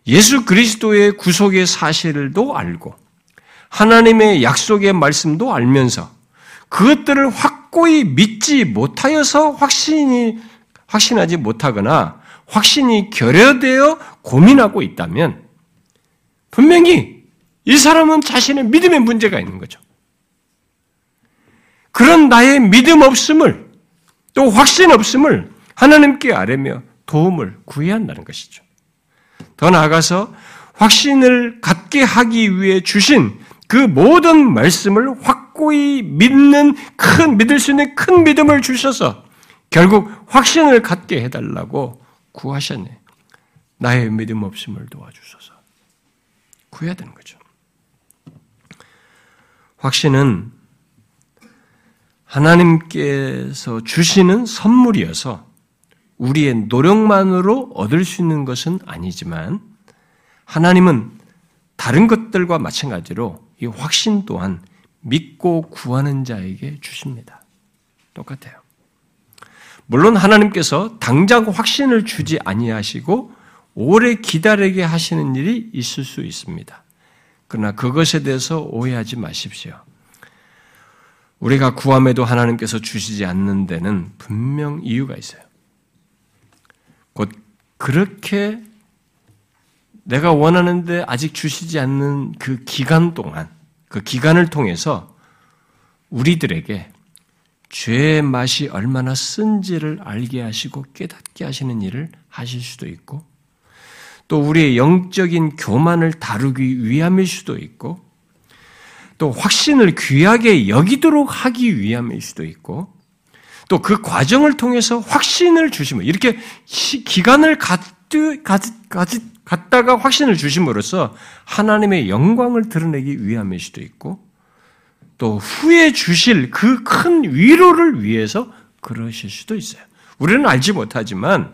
예수 그리스도의 구속의 사실도 알고 하나님의 약속의 말씀도 알면서 그것들을 확고히 믿지 못하여서 확신이 확신하지 못하거나 확신이 결여되어 고민하고 있다면 분명히 이 사람은 자신의 믿음의 문제가 있는 거죠. 그런 나의 믿음 없음을 또 확신 없음을 하나님께 아뢰며 도움을 구해야 한다는 것이죠. 더 나아가서 확신을 갖게 하기 위해 주신 그 모든 말씀을 확고히 믿는 큰, 믿을 수 있는 큰 믿음을 주셔서 결국 확신을 갖게 해달라고 구하셨네. 나의 믿음 없음을 도와주셔서. 구해야 되는 거죠. 확신은 하나님께서 주시는 선물이어서 우리의 노력만으로 얻을 수 있는 것은 아니지만 하나님은 다른 것들과 마찬가지로 이 확신 또한 믿고 구하는 자에게 주십니다. 똑같아요. 물론 하나님께서 당장 확신을 주지 아니하시고 오래 기다리게 하시는 일이 있을 수 있습니다. 그러나 그것에 대해서 오해하지 마십시오. 우리가 구함에도 하나님께서 주시지 않는 데는 분명 이유가 있어요. 곧 그렇게 내가 원하는데 아직 주시지 않는 그 기간 동안, 그 기간을 통해서 우리들에게 죄의 맛이 얼마나 쓴지를 알게 하시고 깨닫게 하시는 일을 하실 수도 있고, 또 우리의 영적인 교만을 다루기 위함일 수도 있고, 또 확신을 귀하게 여기도록 하기 위함일 수도 있고, 또 그 과정을 통해서 확신을 주시면, 이렇게 기간을 갖 갖다가 확신을 주심으로써 하나님의 영광을 드러내기 위함일 수도 있고 또 후에 주실 그 큰 위로를 위해서 그러실 수도 있어요. 우리는 알지 못하지만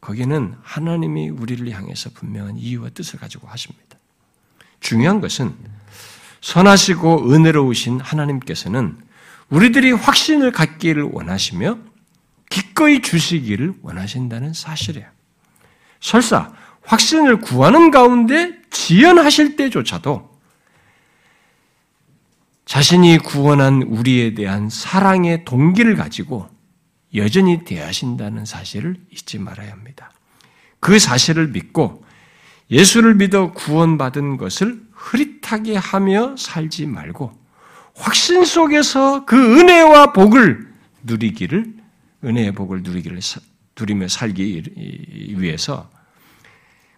거기는 하나님이 우리를 향해서 분명한 이유와 뜻을 가지고 하십니다. 중요한 것은 선하시고 은혜로우신 하나님께서는 우리들이 확신을 갖기를 원하시며 기꺼이 주시기를 원하신다는 사실이에요. 설사 확신을 구하는 가운데 지연하실 때조차도 자신이 구원한 우리에 대한 사랑의 동기를 가지고 여전히 대하신다는 사실을 잊지 말아야 합니다. 그 사실을 믿고 예수를 믿어 구원받은 것을 흐릿하게 하며 살지 말고 확신 속에서 그 은혜와 복을 누리기를 은혜의 복을 누리기를 누리며 살기 위해서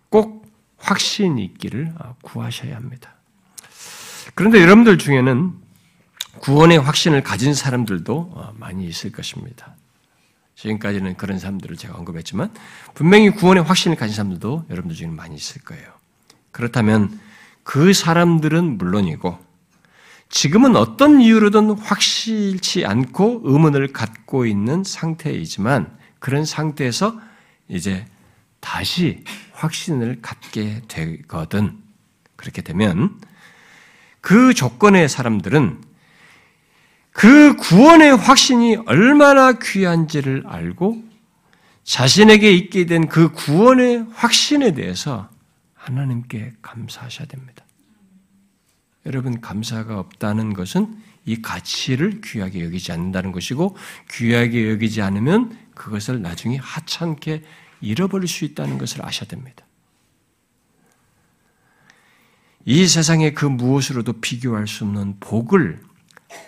꼭 확신 있기를 구하셔야 합니다. 그런데 여러분들 중에는 구원의 확신을 가진 사람들도 많이 있을 것입니다. 지금까지는 그런 사람들을 제가 언급했지만 분명히 구원의 확신을 가진 사람들도 여러분들 중에 많이 있을 거예요. 그렇다면 그 사람들은 물론이고 지금은 어떤 이유로든 확실치 않고 의문을 갖고 있는 상태이지만 그런 상태에서 이제 다시 확신을 갖게 되거든. 그렇게 되면 그 조건의 사람들은 그 구원의 확신이 얼마나 귀한지를 알고 자신에게 있게 된 그 구원의 확신에 대해서 하나님께 감사하셔야 됩니다. 여러분, 감사가 없다는 것은 이 가치를 귀하게 여기지 않는다는 것이고, 귀하게 여기지 않으면 그것을 나중에 하찮게 잃어버릴 수 있다는 것을 아셔야 됩니다. 이 세상의 그 무엇으로도 비교할 수 없는 복을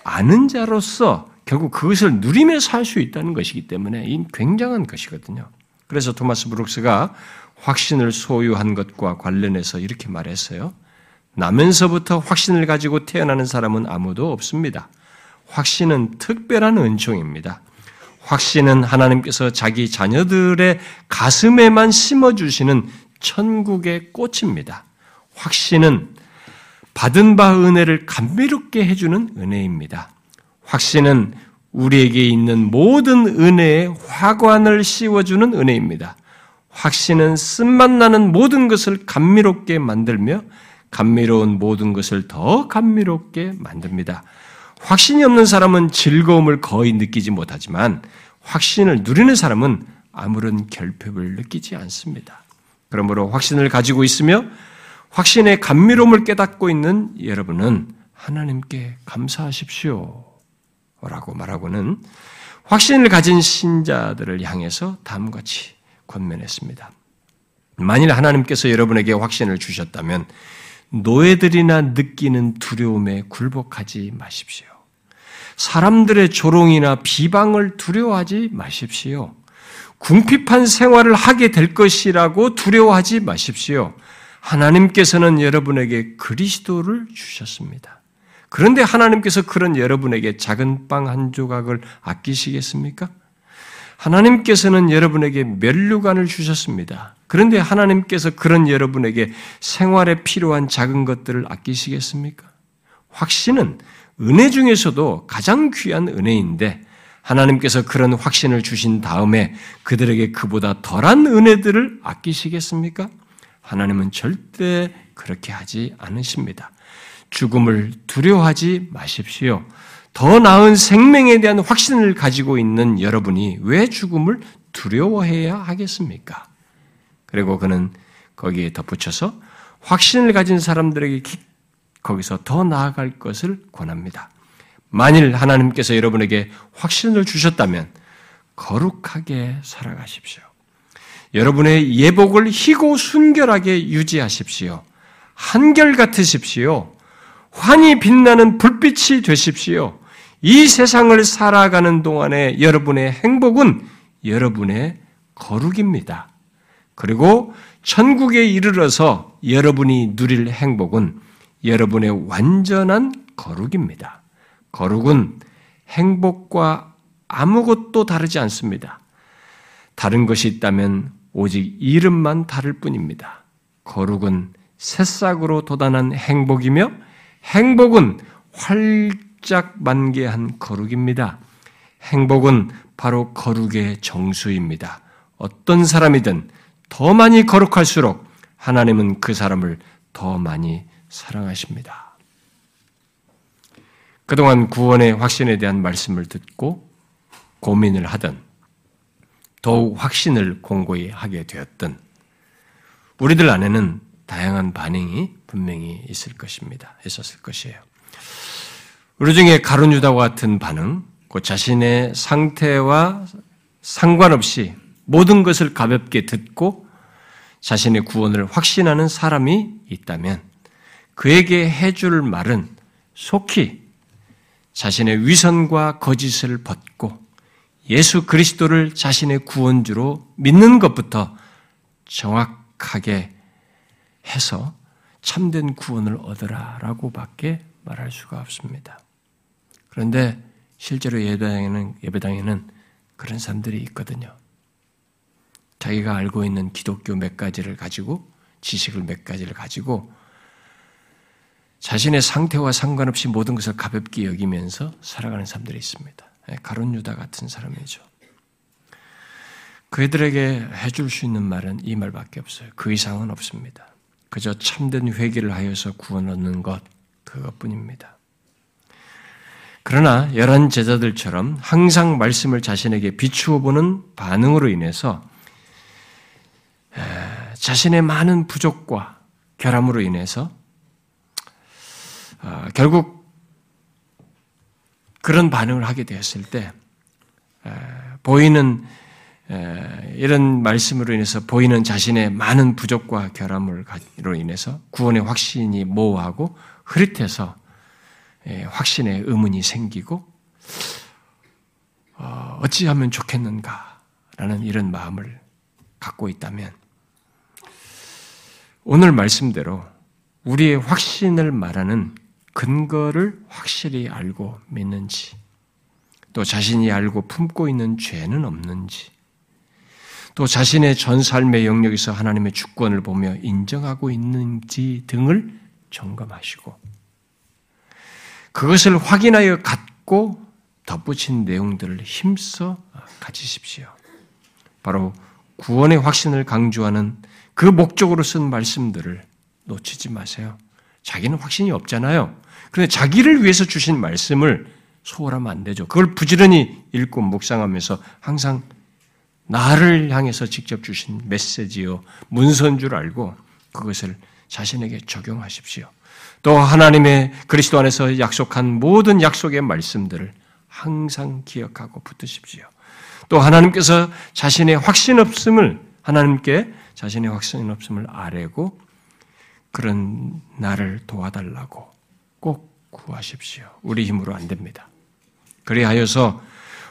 아는 자로서 결국 그것을 누리며 살 수 있다는 것이기 때문에 이 굉장한 것이거든요. 그래서 토마스 브룩스가 확신을 소유한 것과 관련해서 이렇게 말했어요. 나면서부터 확신을 가지고 태어나는 사람은 아무도 없습니다. 확신은 특별한 은총입니다. 확신은 하나님께서 자기 자녀들의 가슴에만 심어주시는 천국의 꽃입니다. 확신은 받은 바 은혜를 감미롭게 해주는 은혜입니다. 확신은 우리에게 있는 모든 은혜의 화관을 씌워주는 은혜입니다. 확신은 쓴맛 나는 모든 것을 감미롭게 만들며 감미로운 모든 것을 더 감미롭게 만듭니다. 확신이 없는 사람은 즐거움을 거의 느끼지 못하지만 확신을 누리는 사람은 아무런 결핍을 느끼지 않습니다. 그러므로 확신을 가지고 있으며 확신의 감미로움을 깨닫고 있는 여러분은 하나님께 감사하십시오. 라고 말하고는 확신을 가진 신자들을 향해서 다음과 같이 권면했습니다. 만일 하나님께서 여러분에게 확신을 주셨다면 노예들이나 느끼는 두려움에 굴복하지 마십시오. 사람들의 조롱이나 비방을 두려워하지 마십시오. 궁핍한 생활을 하게 될 것이라고 두려워하지 마십시오. 하나님께서는 여러분에게 그리스도를 주셨습니다. 그런데 하나님께서 그런 여러분에게 작은 빵 한 조각을 아끼시겠습니까? 하나님께서는 여러분에게 멸류관을 주셨습니다. 그런데 하나님께서 그런 여러분에게 생활에 필요한 작은 것들을 아끼시겠습니까? 확신은 은혜 중에서도 가장 귀한 은혜인데 하나님께서 그런 확신을 주신 다음에 그들에게 그보다 덜한 은혜들을 아끼시겠습니까? 하나님은 절대 그렇게 하지 않으십니다. 죽음을 두려워하지 마십시오. 더 나은 생명에 대한 확신을 가지고 있는 여러분이 왜 죽음을 두려워해야 하겠습니까? 그리고 그는 거기에 덧붙여서 확신을 가진 사람들에게 거기서 더 나아갈 것을 권합니다. 만일 하나님께서 여러분에게 확신을 주셨다면 거룩하게 살아가십시오. 여러분의 예복을 희고 순결하게 유지하십시오. 한결 같으십시오. 환히 빛나는 불빛이 되십시오. 이 세상을 살아가는 동안에 여러분의 행복은 여러분의 거룩입니다. 그리고 천국에 이르러서 여러분이 누릴 행복은 여러분의 완전한 거룩입니다. 거룩은 행복과 아무것도 다르지 않습니다. 다른 것이 있다면 오직 이름만 다를 뿐입니다. 거룩은 새싹으로 돋아난 행복이며 행복은 활 짝 만개한 거룩입니다. 행복은 바로 거룩의 정수입니다. 어떤 사람이든 더 많이 거룩할수록 하나님은 그 사람을 더 많이 사랑하십니다. 그동안 구원의 확신에 대한 말씀을 듣고 고민을 하던 더욱 확신을 공고히 하게 되었던 우리들 안에는 다양한 반응이 분명히 있을 것입니다. 있었을 것이에요. 우리 중에 가룟 유다와 같은 반응, 그 자신의 상태와 상관없이 모든 것을 가볍게 듣고 자신의 구원을 확신하는 사람이 있다면 그에게 해줄 말은 속히 자신의 위선과 거짓을 벗고 예수 그리스도를 자신의 구원주로 믿는 것부터 정확하게 해서 참된 구원을 얻으라라고 밖에 말할 수가 없습니다. 그런데 실제로 예배당에는, 예배당에는 그런 사람들이 있거든요. 자기가 알고 있는 기독교 몇 가지를 가지고, 지식을 몇 가지를 가지고, 자신의 상태와 상관없이 모든 것을 가볍게 여기면서 살아가는 사람들이 있습니다. 예, 가론 유다 같은 사람이죠. 그들에게 해줄 수 있는 말은 이 말밖에 없어요. 그 이상은 없습니다. 그저 참된 회개를 하여서 구원 얻는 것 그것뿐입니다. 그러나 열한 제자들처럼 항상 말씀을 자신에게 비추어 보는 반응으로 인해서 자신의 많은 부족과 결함으로 인해서 아, 결국 그런 반응을 하게 되었을 때 보이는 이런 말씀으로 인해서 보이는 자신의 많은 부족과 결함으로 인해서 구원의 확신이 모호하고 흐릿해서 확신의 의문이 생기고 어, 어찌하면 좋겠는가라는 이런 마음을 갖고 있다면 오늘 말씀대로 우리의 확신을 말하는 근거를 확실히 알고 믿는지 또 자신이 알고 품고 있는 죄는 없는지 또 자신의 전 삶의 영역에서 하나님의 주권을 보며 인정하고 있는지 등을 점검하시고 그것을 확인하여 갖고 덧붙인 내용들을 힘써 가지십시오. 바로 구원의 확신을 강조하는 그 목적으로 쓴 말씀들을 놓치지 마세요. 자기는 확신이 없잖아요. 그런데 자기를 위해서 주신 말씀을 소홀하면 안 되죠. 그걸 부지런히 읽고 묵상하면서 항상 나를 향해서 직접 주신 메시지요, 문서인 줄 알고 그것을 자신에게 적용하십시오. 또 하나님의 그리스도 안에서 약속한 모든 약속의 말씀들을 항상 기억하고 붙으십시오. 또 하나님께서 자신의 확신 없음을 하나님께 자신의 확신 없음을 아뢰고 그런 나를 도와달라고 꼭 구하십시오. 우리 힘으로 안 됩니다. 그리하여서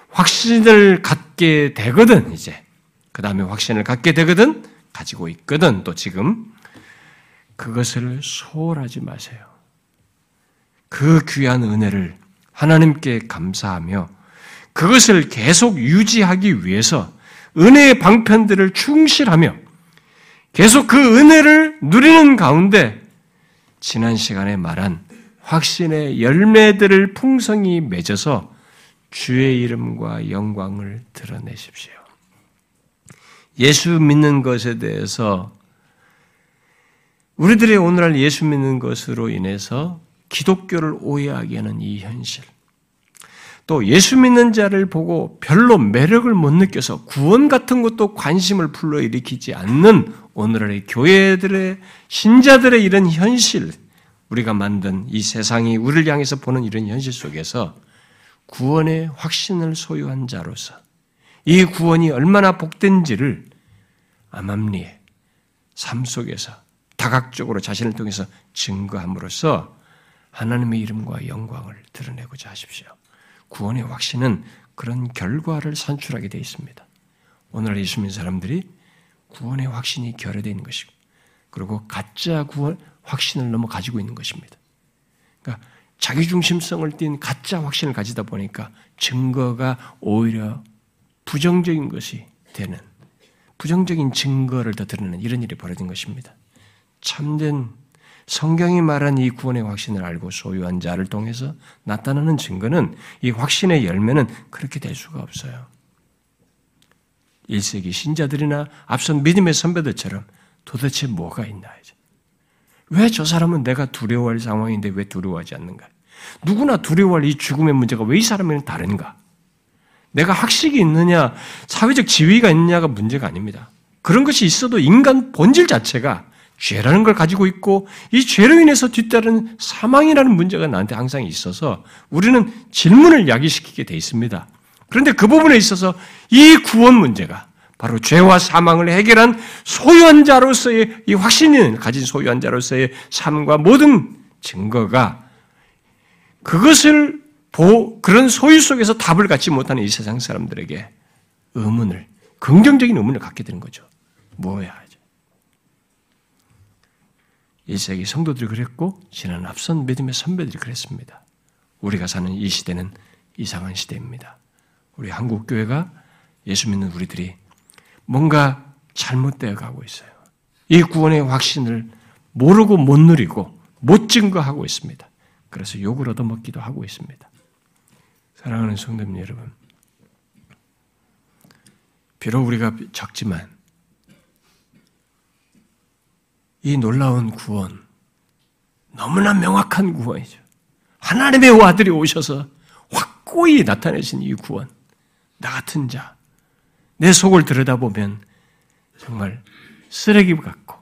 확신을 갖게 되거든, 이제. 그 다음에 확신을 갖게 되거든, 가지고 있거든, 또 지금. 그것을 소홀하지 마세요. 그 귀한 은혜를 하나님께 감사하며 그것을 계속 유지하기 위해서 은혜의 방편들을 충실하며 계속 그 은혜를 누리는 가운데 지난 시간에 말한 확신의 열매들을 풍성히 맺어서 주의 이름과 영광을 드러내십시오. 예수 믿는 것에 대해서 우리들의 오늘날 예수 믿는 것으로 인해서 기독교를 오해하게 하는 이 현실. 또 예수 믿는 자를 보고 별로 매력을 못 느껴서 구원 같은 것도 관심을 불러일으키지 않는 오늘날의 교회들의 신자들의 이런 현실, 우리가 만든 이 세상이 우리를 향해서 보는 이런 현실 속에서 구원의 확신을 소유한 자로서 이 구원이 얼마나 복된지를 암암리에 삶 속에서 다각적으로 자신을 통해서 증거함으로써 하나님의 이름과 영광을 드러내고자 하십시오. 구원의 확신은 그런 결과를 산출하게 되어 있습니다. 오늘 예수 믿는 사람들이 구원의 확신이 결여되어 것이고, 그리고 가짜 구원 확신을 넘어 가지고 있는 것입니다. 그러니까 자기중심성을 띤 가짜 확신을 가지다 보니까 증거가 오히려 부정적인 것이 되는 부정적인 증거를 더 드러내는 이런 일이 벌어진 것입니다. 참된 성경이 말한 이 구원의 확신을 알고 소유한 자를 통해서 나타나는 증거는 이 확신의 열매는 그렇게 될 수가 없어요. 1세기 신자들이나 앞선 믿음의 선배들처럼 도대체 뭐가 있나 이제. 왜 저 사람은 내가 두려워할 상황인데 왜 두려워하지 않는가? 누구나 두려워할 이 죽음의 문제가 왜 이 사람에는 다른가? 내가 학식이 있느냐, 사회적 지위가 있느냐가 문제가 아닙니다. 그런 것이 있어도 인간 본질 자체가 죄라는 걸 가지고 있고 이 죄로 인해서 뒤따른 사망이라는 문제가 나한테 항상 있어서 우리는 질문을 야기시키게 돼 있습니다. 그런데 그 부분에 있어서 이 구원 문제가 바로 죄와 사망을 해결한 소유한 자로서의 이 확신을 가진 소유한 자로서의 삶과 모든 증거가 그것을 보, 그런 소유 속에서 답을 갖지 못하는 이 세상 사람들에게 의문을, 긍정적인 의문을 갖게 되는 거죠. 뭐야? 1세기 성도들이 그랬고, 지난 앞선 믿음의 선배들이 그랬습니다. 우리가 사는 이 시대는 이상한 시대입니다. 우리 한국 교회가 예수 믿는 우리들이 뭔가 잘못되어 가고 있어요. 이 구원의 확신을 모르고 못 누리고 못 증거하고 있습니다. 그래서 욕을 얻어먹기도 하고 있습니다. 사랑하는 성도님 여러분, 비록 우리가 적지만 이 놀라운 구원, 너무나 명확한 구원이죠. 하나님의 아들이 오셔서 확고히 나타내신 이 구원, 나 같은 자, 내 속을 들여다보면 정말 쓰레기 같고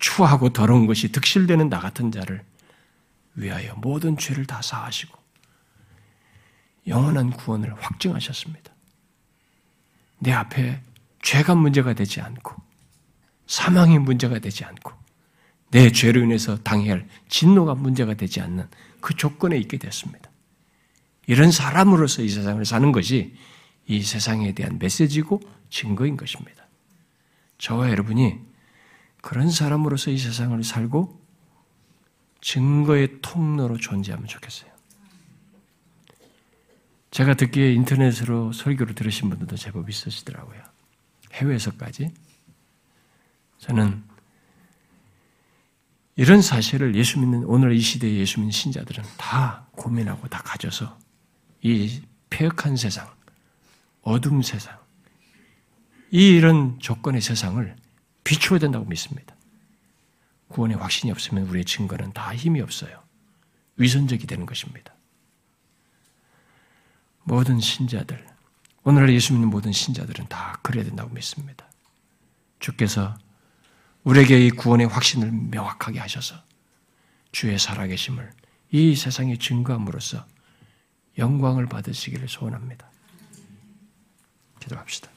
추하고 더러운 것이 득실되는 나 같은 자를 위하여 모든 죄를 다 사하시고 영원한 구원을 확증하셨습니다. 내 앞에 죄가 문제가 되지 않고 사망이 문제가 되지 않고 내 죄로 인해서 당해야 할 진노가 문제가 되지 않는 그 조건에 있게 됐습니다. 이런 사람으로서 이 세상을 사는 것이 이 세상에 대한 메시지고 증거인 것입니다. 저와 여러분이 그런 사람으로서 이 세상을 살고 증거의 통로로 존재하면 좋겠어요. 제가 듣기에 인터넷으로 설교를 들으신 분들도 제법 있으시더라고요. 해외에서까지. 저는 이런 사실을 예수 믿는, 오늘 이 시대의 예수 믿는 신자들은 다 고민하고 다 가져서 이 폐역한 세상, 어둠 세상, 이 이런 조건의 세상을 비추어야 된다고 믿습니다. 구원의 확신이 없으면 우리의 증거는 다 힘이 없어요. 위선적이 되는 것입니다. 모든 신자들, 오늘날 예수 믿는 모든 신자들은 다 그래야 된다고 믿습니다. 주께서 우리에게 이 구원의 확신을 명확하게 하셔서 주의 살아계심을 이 세상에 증거함으로써 영광을 받으시기를 소원합니다. 기도합시다.